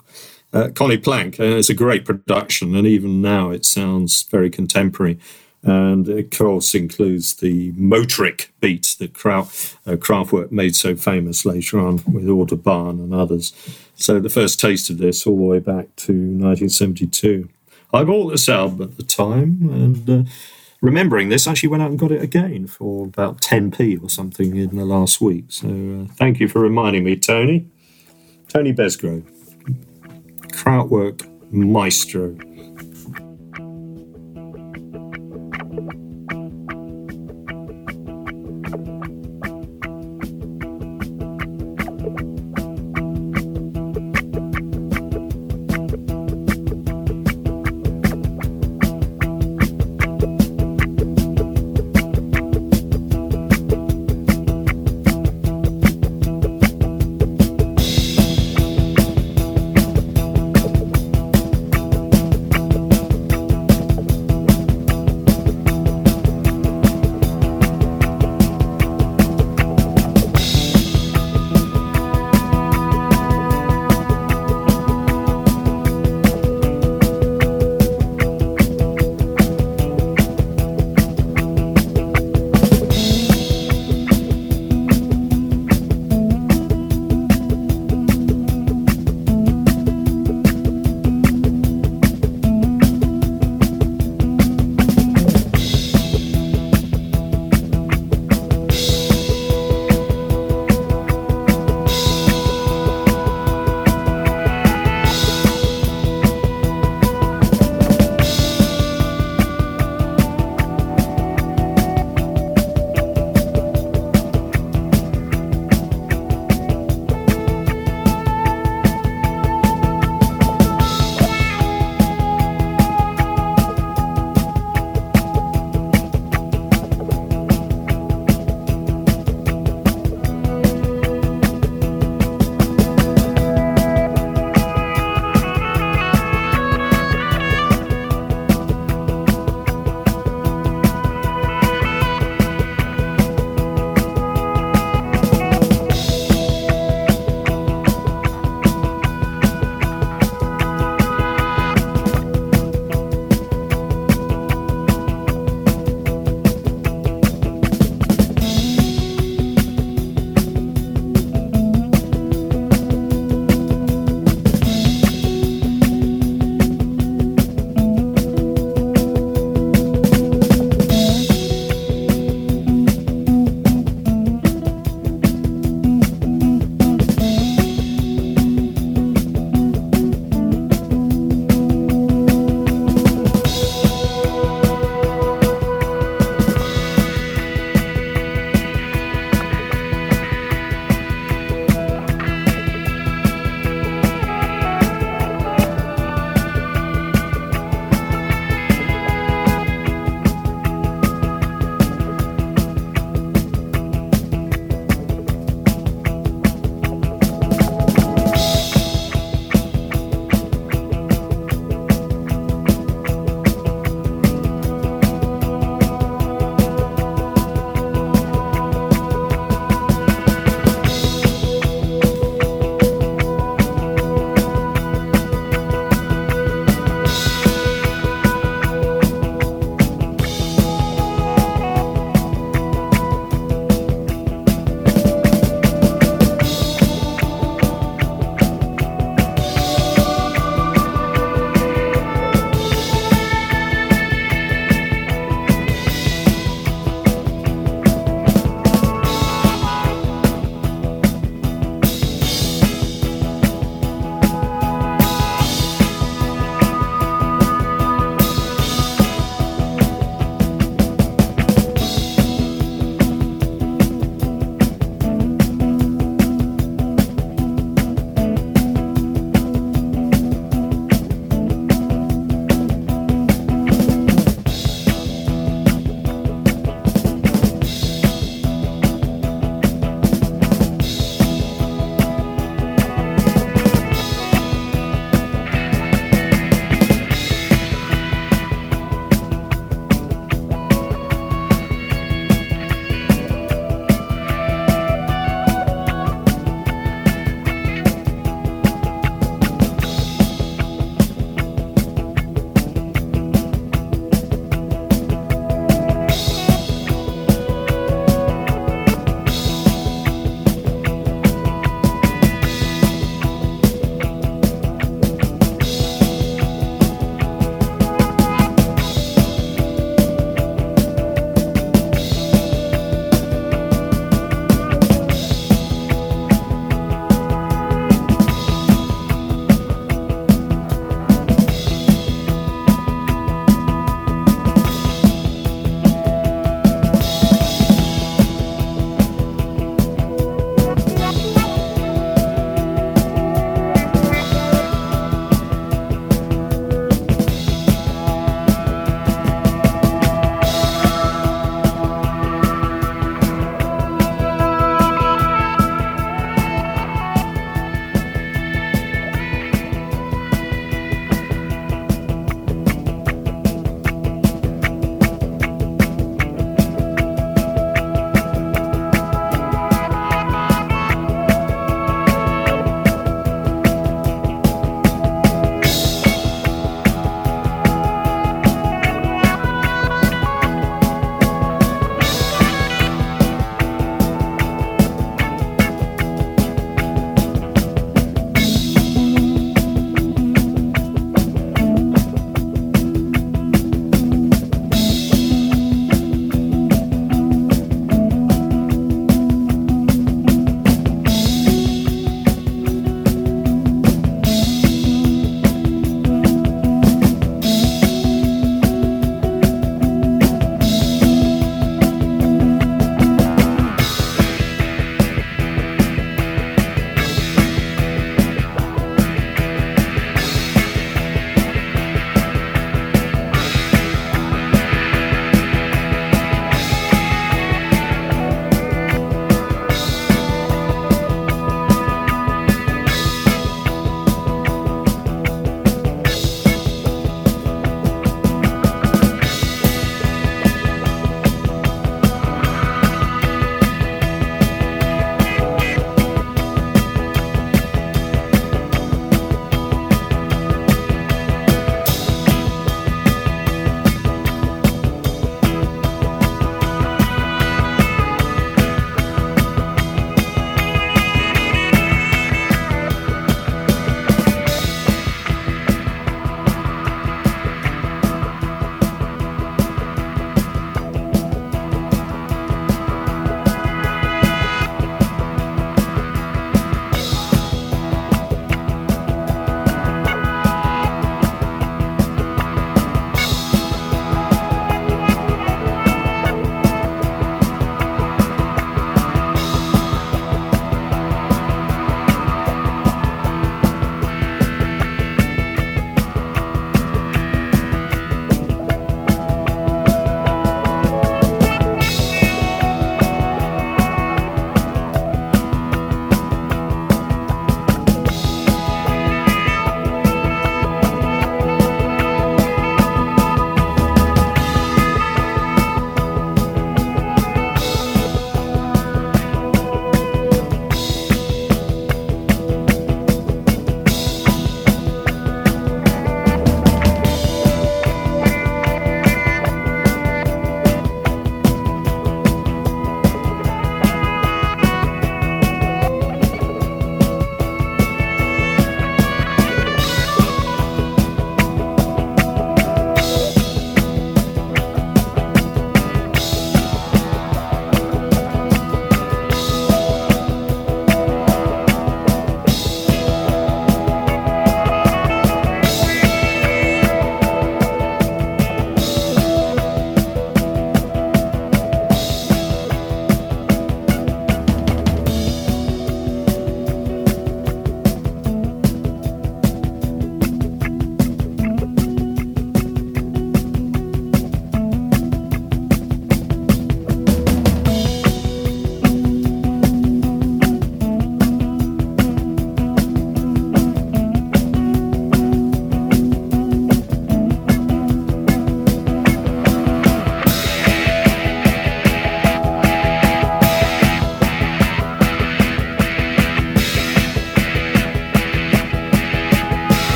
uh, Conny Plank. And it's a great production, and even now it sounds very contemporary. And of course, includes the motorik beat that Kraft, uh, Kraftwerk made so famous later on with Autobahn and others. So the first taste of this all the way back to 1972. I bought this album at the time, and uh, remembering this, I actually went out and got it again for about 10p or something in the last week. So uh, thank you for reminding me, Tony. Tony Besgrove, Krautwork Maestro.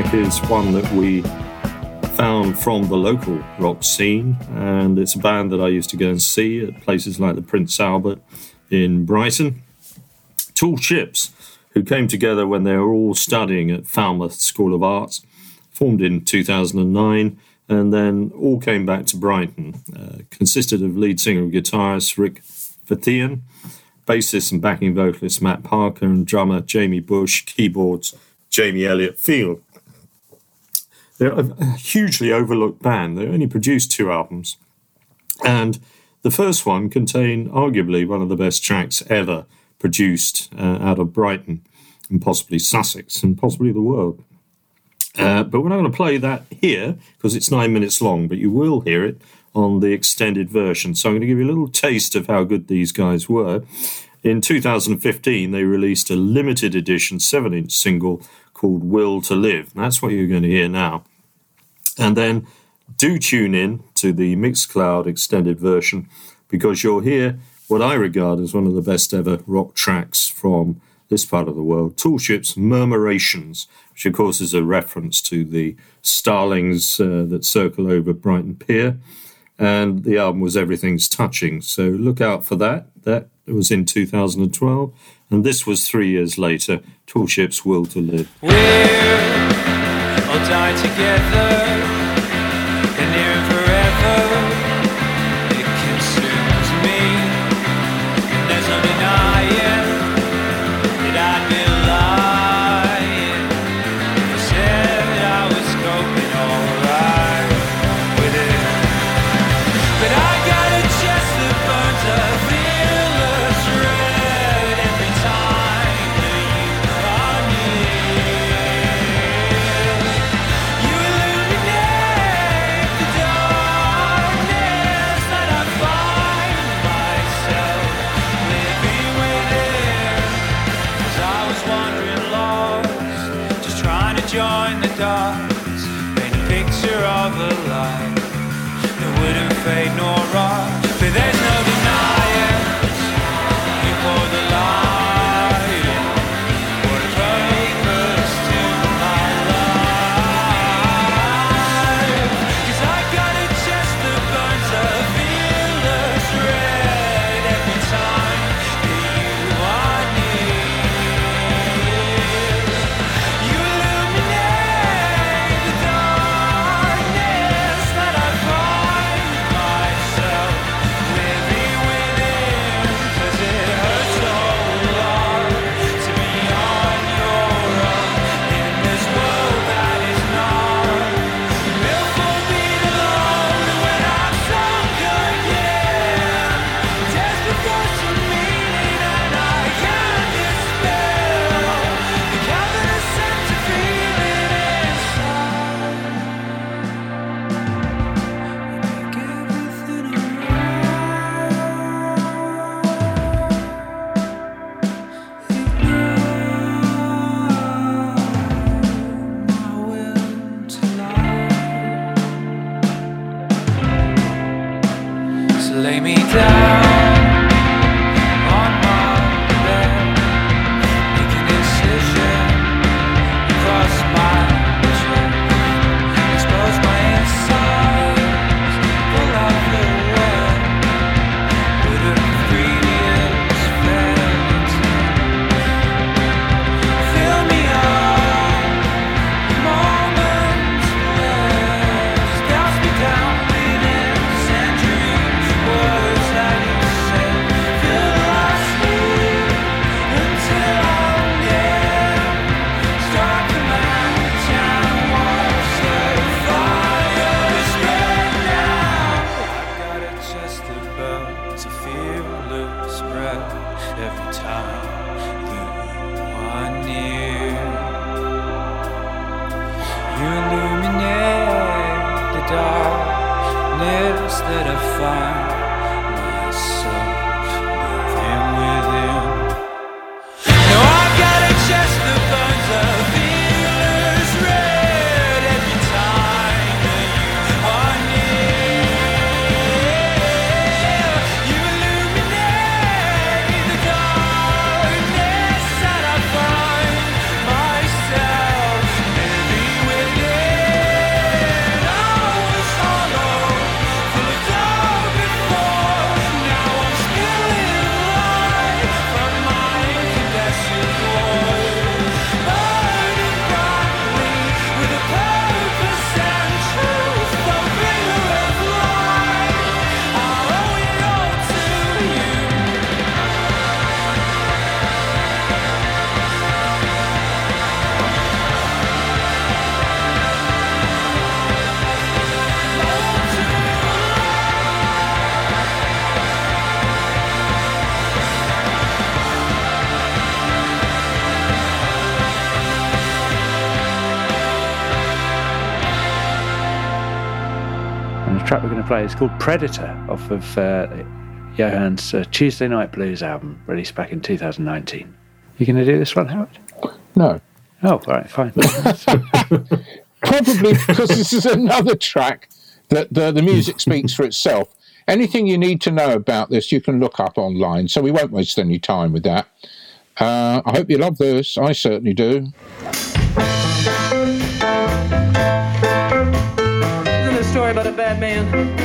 Track is one that we found from the local rock scene, and it's a band that I used to go and see at places like the Prince Albert in Brighton. Tall Ships, who came together when they were all studying at Falmouth School of Arts, formed in 2009, and then all came back to Brighton. Uh, consisted of lead singer and guitarist Ric Phethean, bassist and backing vocalist Matt Parker, and drummer Jamie Bush, keyboards Jamie Elliott Field. They're a hugely overlooked band. They only produced two albums. And the first one contained arguably one of the best tracks ever produced uh, out of Brighton and possibly Sussex and possibly the world. Uh, but we're not going to play that here because it's nine minutes long, but you will hear it on the extended version. So I'm going to give you a little taste of how good these guys were. In 2015, they released a limited edition 7 inch single called Will to Live. That's what you're going to hear now. And then do tune in to the Mixcloud extended version because you'll hear what I regard as one of the best ever rock tracks from this part of the world Tall Ships' Murmurations, which of course is a reference to the starlings uh, that circle over Brighton Pier. And the album was Everything's Touching. So look out for that. That was in 2012. And this was three years later Tall Ships' Will to Live. We'll die together, track we're going to play is called Predator off of uh, Johann's uh, Tuesday Night Blues album, released back in 2019. You going to do this one, Howard? No. Oh, all right, fine. Probably because this is another track that the, the music speaks for itself. Anything you need to know about this, you can look up online. So we won't waste any time with that. Uh, I hope you love this. I certainly do. About a bad man?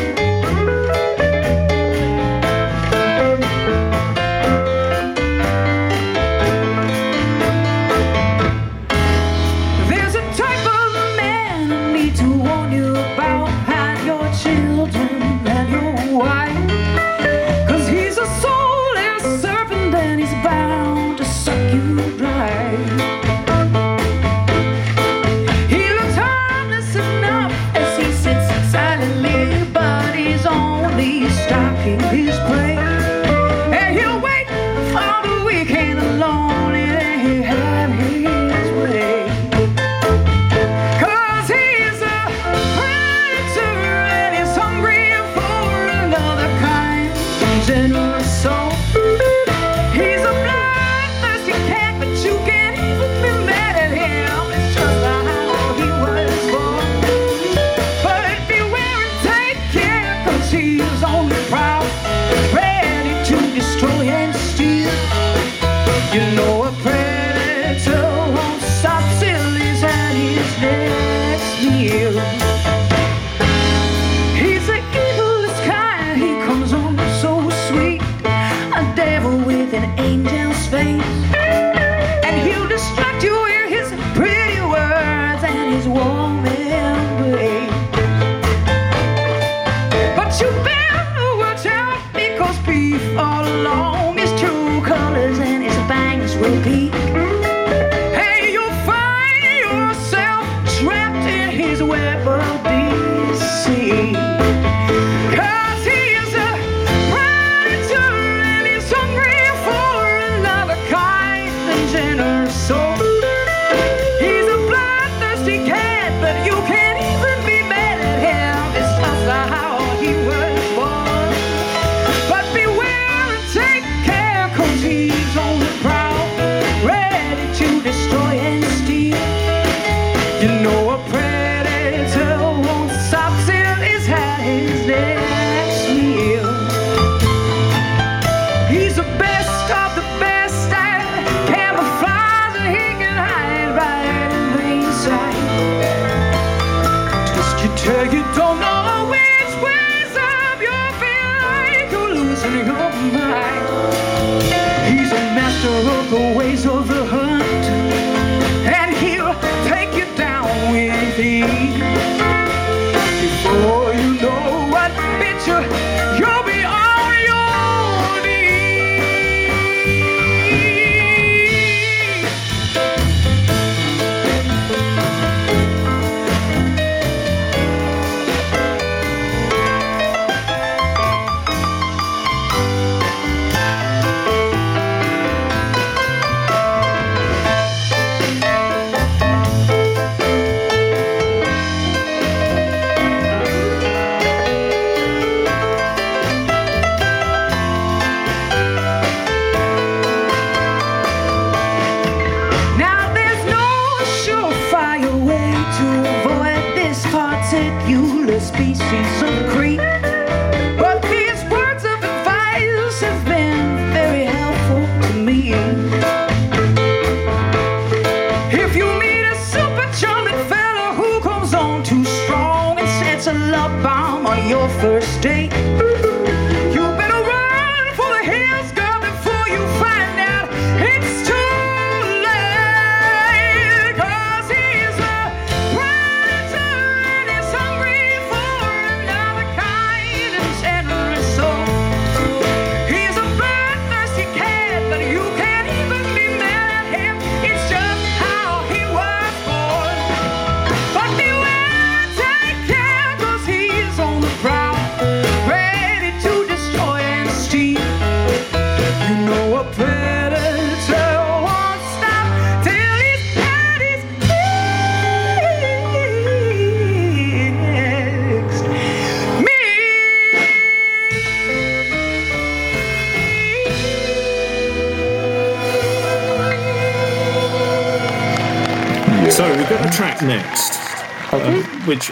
Got a track next, uh, which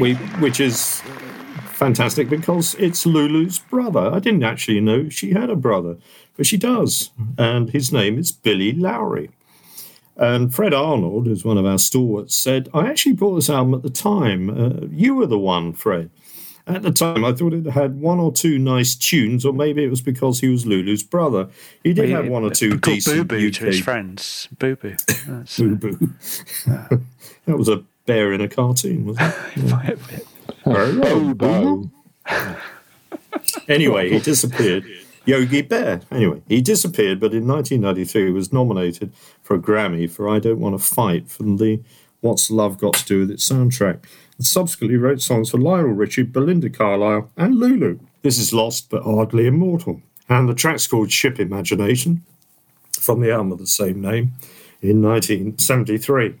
we which is fantastic because it's Lulu's brother. I didn't actually know she had a brother, but she does, and his name is Billy Lawrie. And Fred Arnold, who's one of our stalwarts, said, "I actually bought this album at the time. Uh, you were the one, Fred." At the time, I thought it had one or two nice tunes, or maybe it was because he was Lulu's brother. He did Well, have one or two decent Boo Boo to his friends. Boo Boo. Boo Boo. That was a bear in a cartoon, wasn't it? Boo Boo. Anyway, he disappeared. Yogi Bear. Anyway, he disappeared, but in 1993 he was nominated for a Grammy for I Don't Want to Fight from the What's Love Got to Do with It soundtrack, and subsequently wrote songs for Lionel Richie, Belinda Carlisle, and Lulu. This is Lost but Hardly Immortal. And the track's called Ship Imagination from the album of the same name in 1973.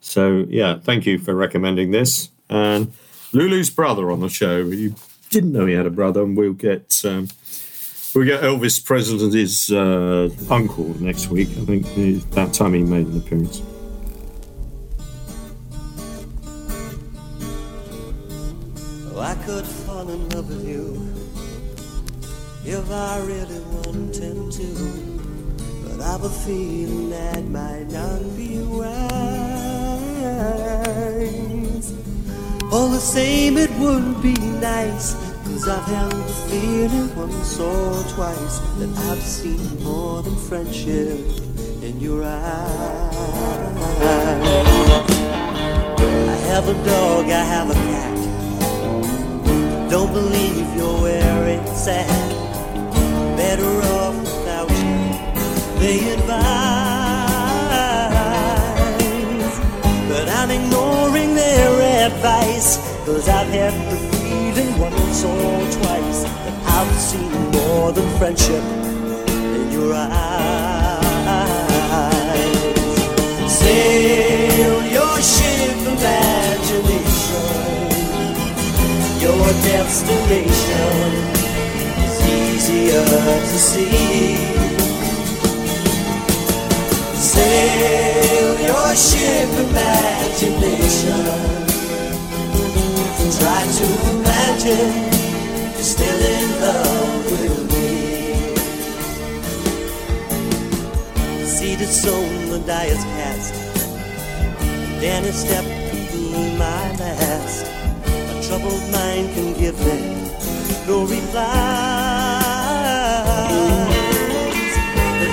So, yeah, thank you for recommending this. And Lulu's brother on the show. You didn't know he had a brother, and we'll get um, we'll get Elvis Presley's uh, uncle next week. I think that time he made an appearance. Oh, I could fall in love with you if I really wanted to. But I have a feeling that might not be wise. All the same, it would be nice. Cause I've had the feeling once or twice that I've seen more than friendship in your eyes. I have a dog, I have a cat. Don't believe you're where it's at. Better off without you. They advise. I'm ignoring their advice. Cause I've had the feeling once or twice that I've seen more than friendship in your eyes. Sail your ship imagination. Your destination is easier to see. Sail your ship imagination. Try to imagine you're still in love with me. Is sown, the die is cast. Danny step could be my last. A troubled mind can give me no replies.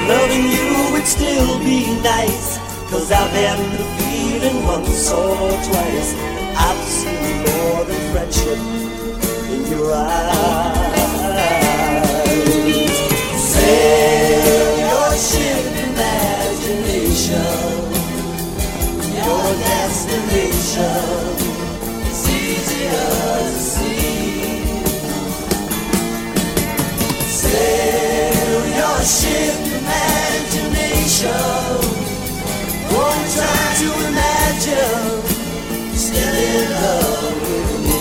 Loving you would still be nice. Cause I've had the feeling once or twice. I've seen more than friendship in your eyes. Sail your ship imagination. Your destination is easier to see. Sail your ship imagination. Won't try to imagine still in love with me.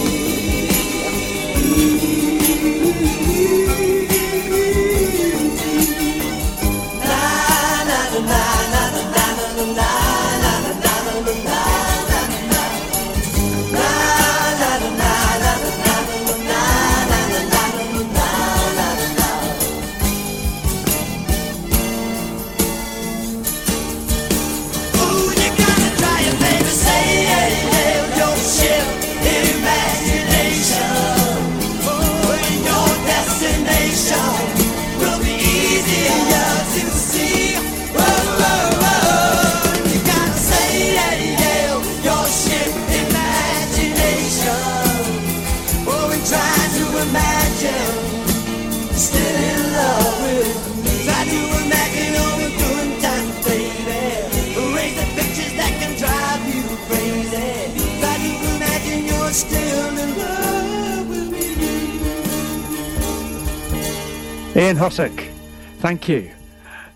Ian Hossack, thank you.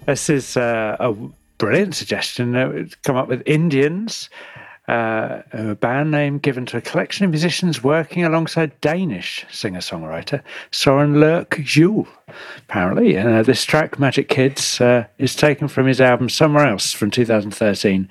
This is uh, a brilliant suggestion. It's come up with Indians uh, a band name given to a collection of musicians working alongside Danish singer songwriter Soren Løkke Juul. Apparently, uh, this track, Magic Kids, uh, is taken from his album Somewhere Else from 2013.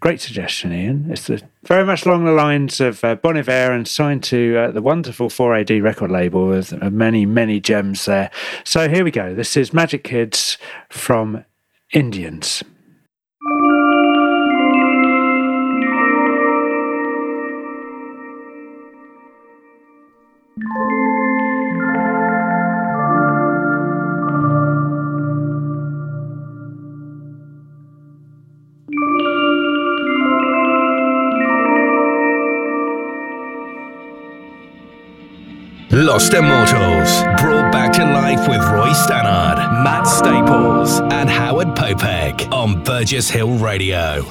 Great suggestion, Ian. It's the, very much along the lines of uh, Bon Iver and signed to uh, the wonderful 4AD record label with uh, many, many gems there. So here we go. This is Magic Kids from Indians. Lost Immortals, brought back to life with Roy Stannard, Matt Staples, and Howard Popek on Burgess Hill Radio.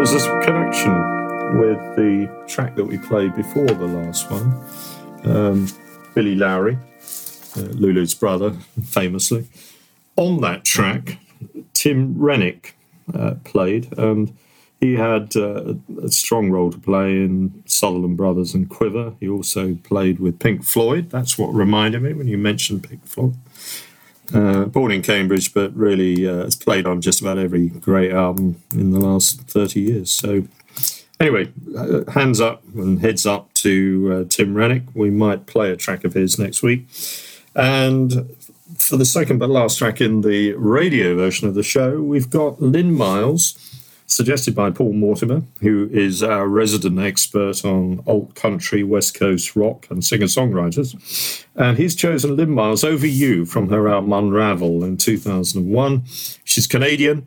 There's this connection with the track that we played before the last one. Um, Billy Lawrie, uh, Lulu's brother, famously. On that track, Tim Renwick uh, played, and he had uh, a strong role to play in Sutherland Brothers and Quiver. He also played with Pink Floyd. That's what reminded me when you mentioned Pink Floyd. Uh, born in Cambridge, but really uh, has played on just about every great album in the last 30 years. So, anyway, uh, hands up and heads up to uh, Tim Renwick. We might play a track of his next week. And for the second but last track in the radio version of the show, we've got Lynn Miles, suggested by Paul Mortimer, who is our resident expert on alt country, West Coast rock, and singer songwriters. And he's chosen Lynn Miles over you from her album Unravel in 2001. She's Canadian,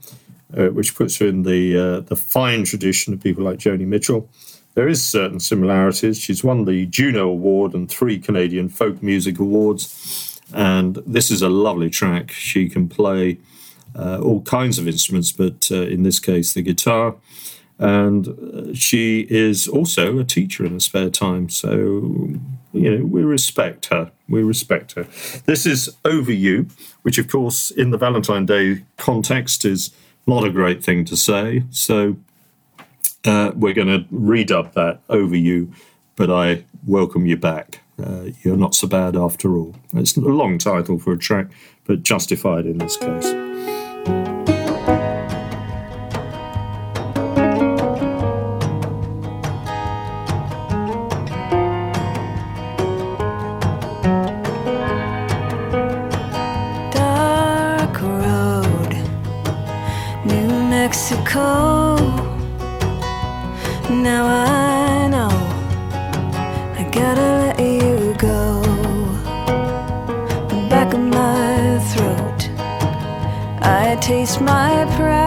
uh, which puts her in the uh, the fine tradition of people like Joni Mitchell. There is certain similarities. She's won the Juno Award and three Canadian Folk Music Awards, and this is a lovely track. She can play all kinds of instruments, but uh, in this case, the guitar. And uh, she is also a teacher in her spare time. So, you know, we respect her. We respect her. This is Over You, which, of course, in the Valentine Day context is not a great thing to say. So, uh, we're going to redub that Over You, but I welcome you back. Uh, you're not so bad after all. It's a long title for a track, but justified in this case. My pride.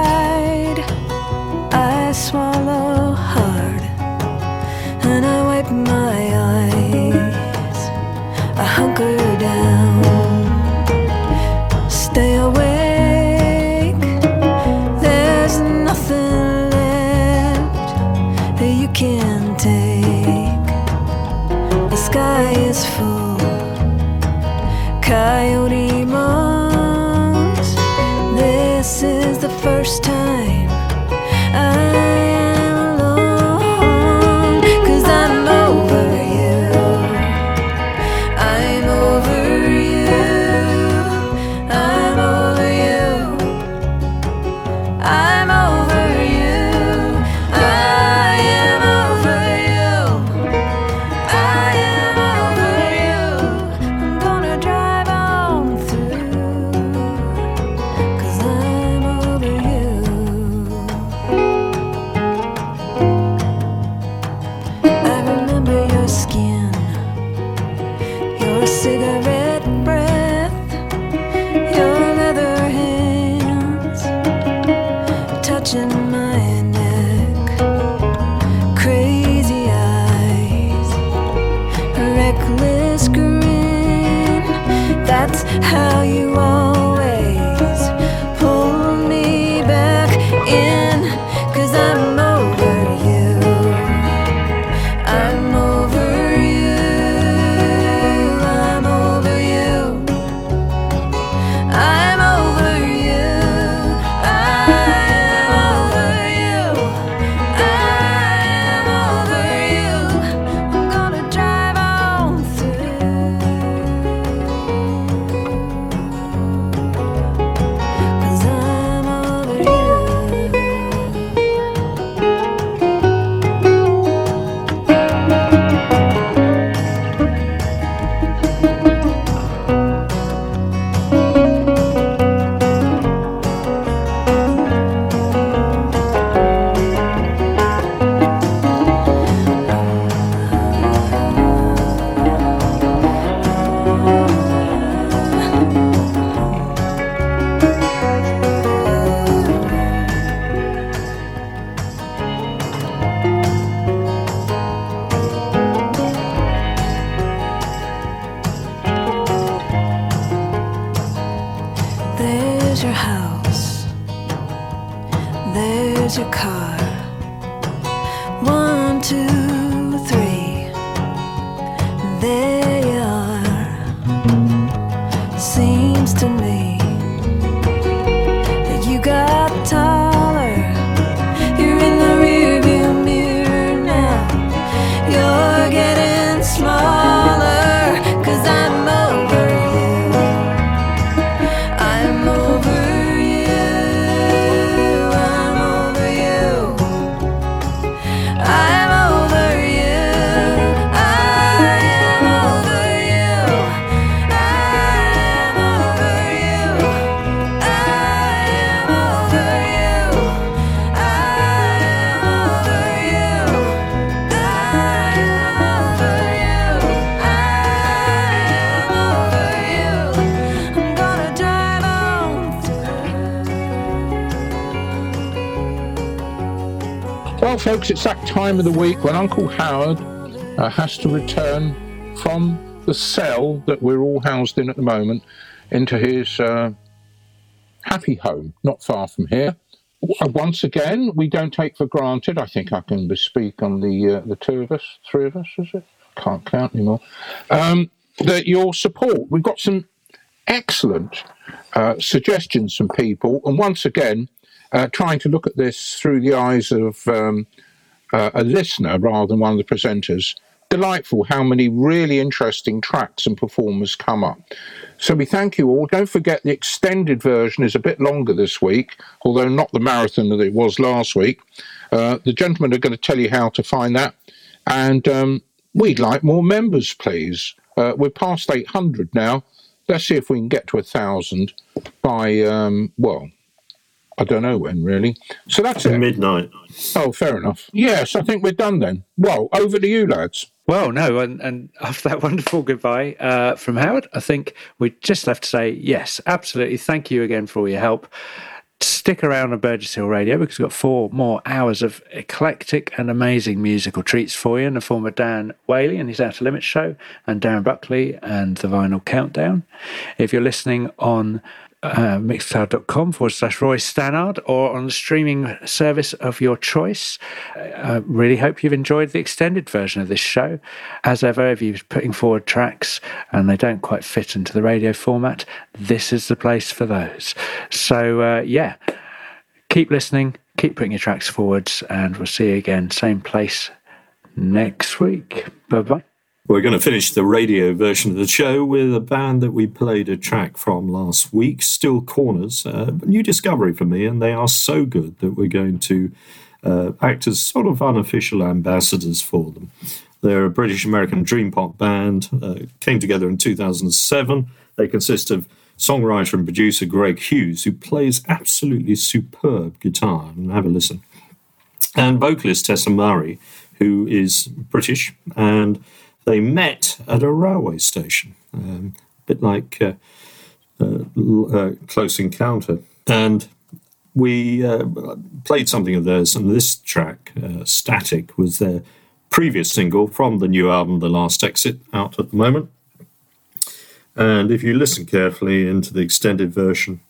Time of the week when Uncle Howard uh, has to return from the cell that we're all housed in at the moment into his uh, happy home, not far from here. Once again, we don't take for granted. I think I can bespeak on the uh, the two of us, three of us, is it? Can't count anymore. Um, that your support. We've got some excellent uh, suggestions from people, and once again, uh, trying to look at this through the eyes of um, uh, a listener rather than one of the presenters. Delightful how many really interesting tracks and performers come up. So we thank you all. Don't forget the extended version is a bit longer this week, although not the marathon that it was last week. Uh, the gentlemen are going to tell you how to find that. And um, we'd like more members, please. Uh, we're past 800 now. Let's see if we can get to a thousand by, um, well, I don't know when really. So that's it. Midnight. Oh, fair enough. Yes, I think we're done then. Well, over to you, lads. Well, no, and, and after that wonderful goodbye uh, from Howard, I think we just left to say yes, absolutely. Thank you again for all your help. Stick around on Burgess Hill Radio because we've got four more hours of eclectic and amazing musical treats for you in the form of Dan Whaley and his Outer Limits show, and Darren Buckley and the Vinyl Countdown. If you're listening on uh, mixcloud.com forward slash Roy Stannard or on the streaming service of your choice. I really hope you've enjoyed the extended version of this show. As ever, if you're putting forward tracks and they don't quite fit into the radio format, this is the place for those. So, uh, yeah, keep listening, keep putting your tracks forwards, and we'll see you again, same place next week. Bye bye. We're going to finish the radio version of the show with a band that we played a track from last week, Still Corners. Uh, new discovery for me, and they are so good that we're going to uh, act as sort of unofficial ambassadors for them. They're a British American dream pop band, uh, came together in 2007. They consist of songwriter and producer Greg Hughes, who plays absolutely superb guitar. And have a listen. And vocalist Tessa Murray, who is British and they met at a railway station, um, a bit like uh, uh, uh, Close Encounter. And we uh, played something of theirs, and this track, uh, Static, was their previous single from the new album, The Last Exit, out at the moment. And if you listen carefully into the extended version,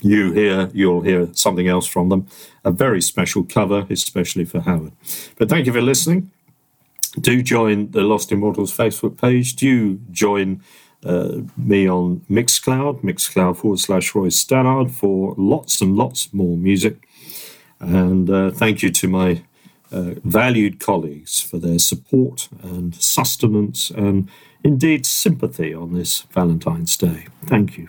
you hear you'll hear something else from them. A very special cover, especially for Howard. But thank you for listening do join the Lost Immortals Facebook page. Do join uh, me on Mixcloud, Mixcloud forward slash Roy Stannard for lots and lots more music. And uh, thank you to my uh, valued colleagues for their support and sustenance and indeed sympathy on this Valentine's Day. Thank you.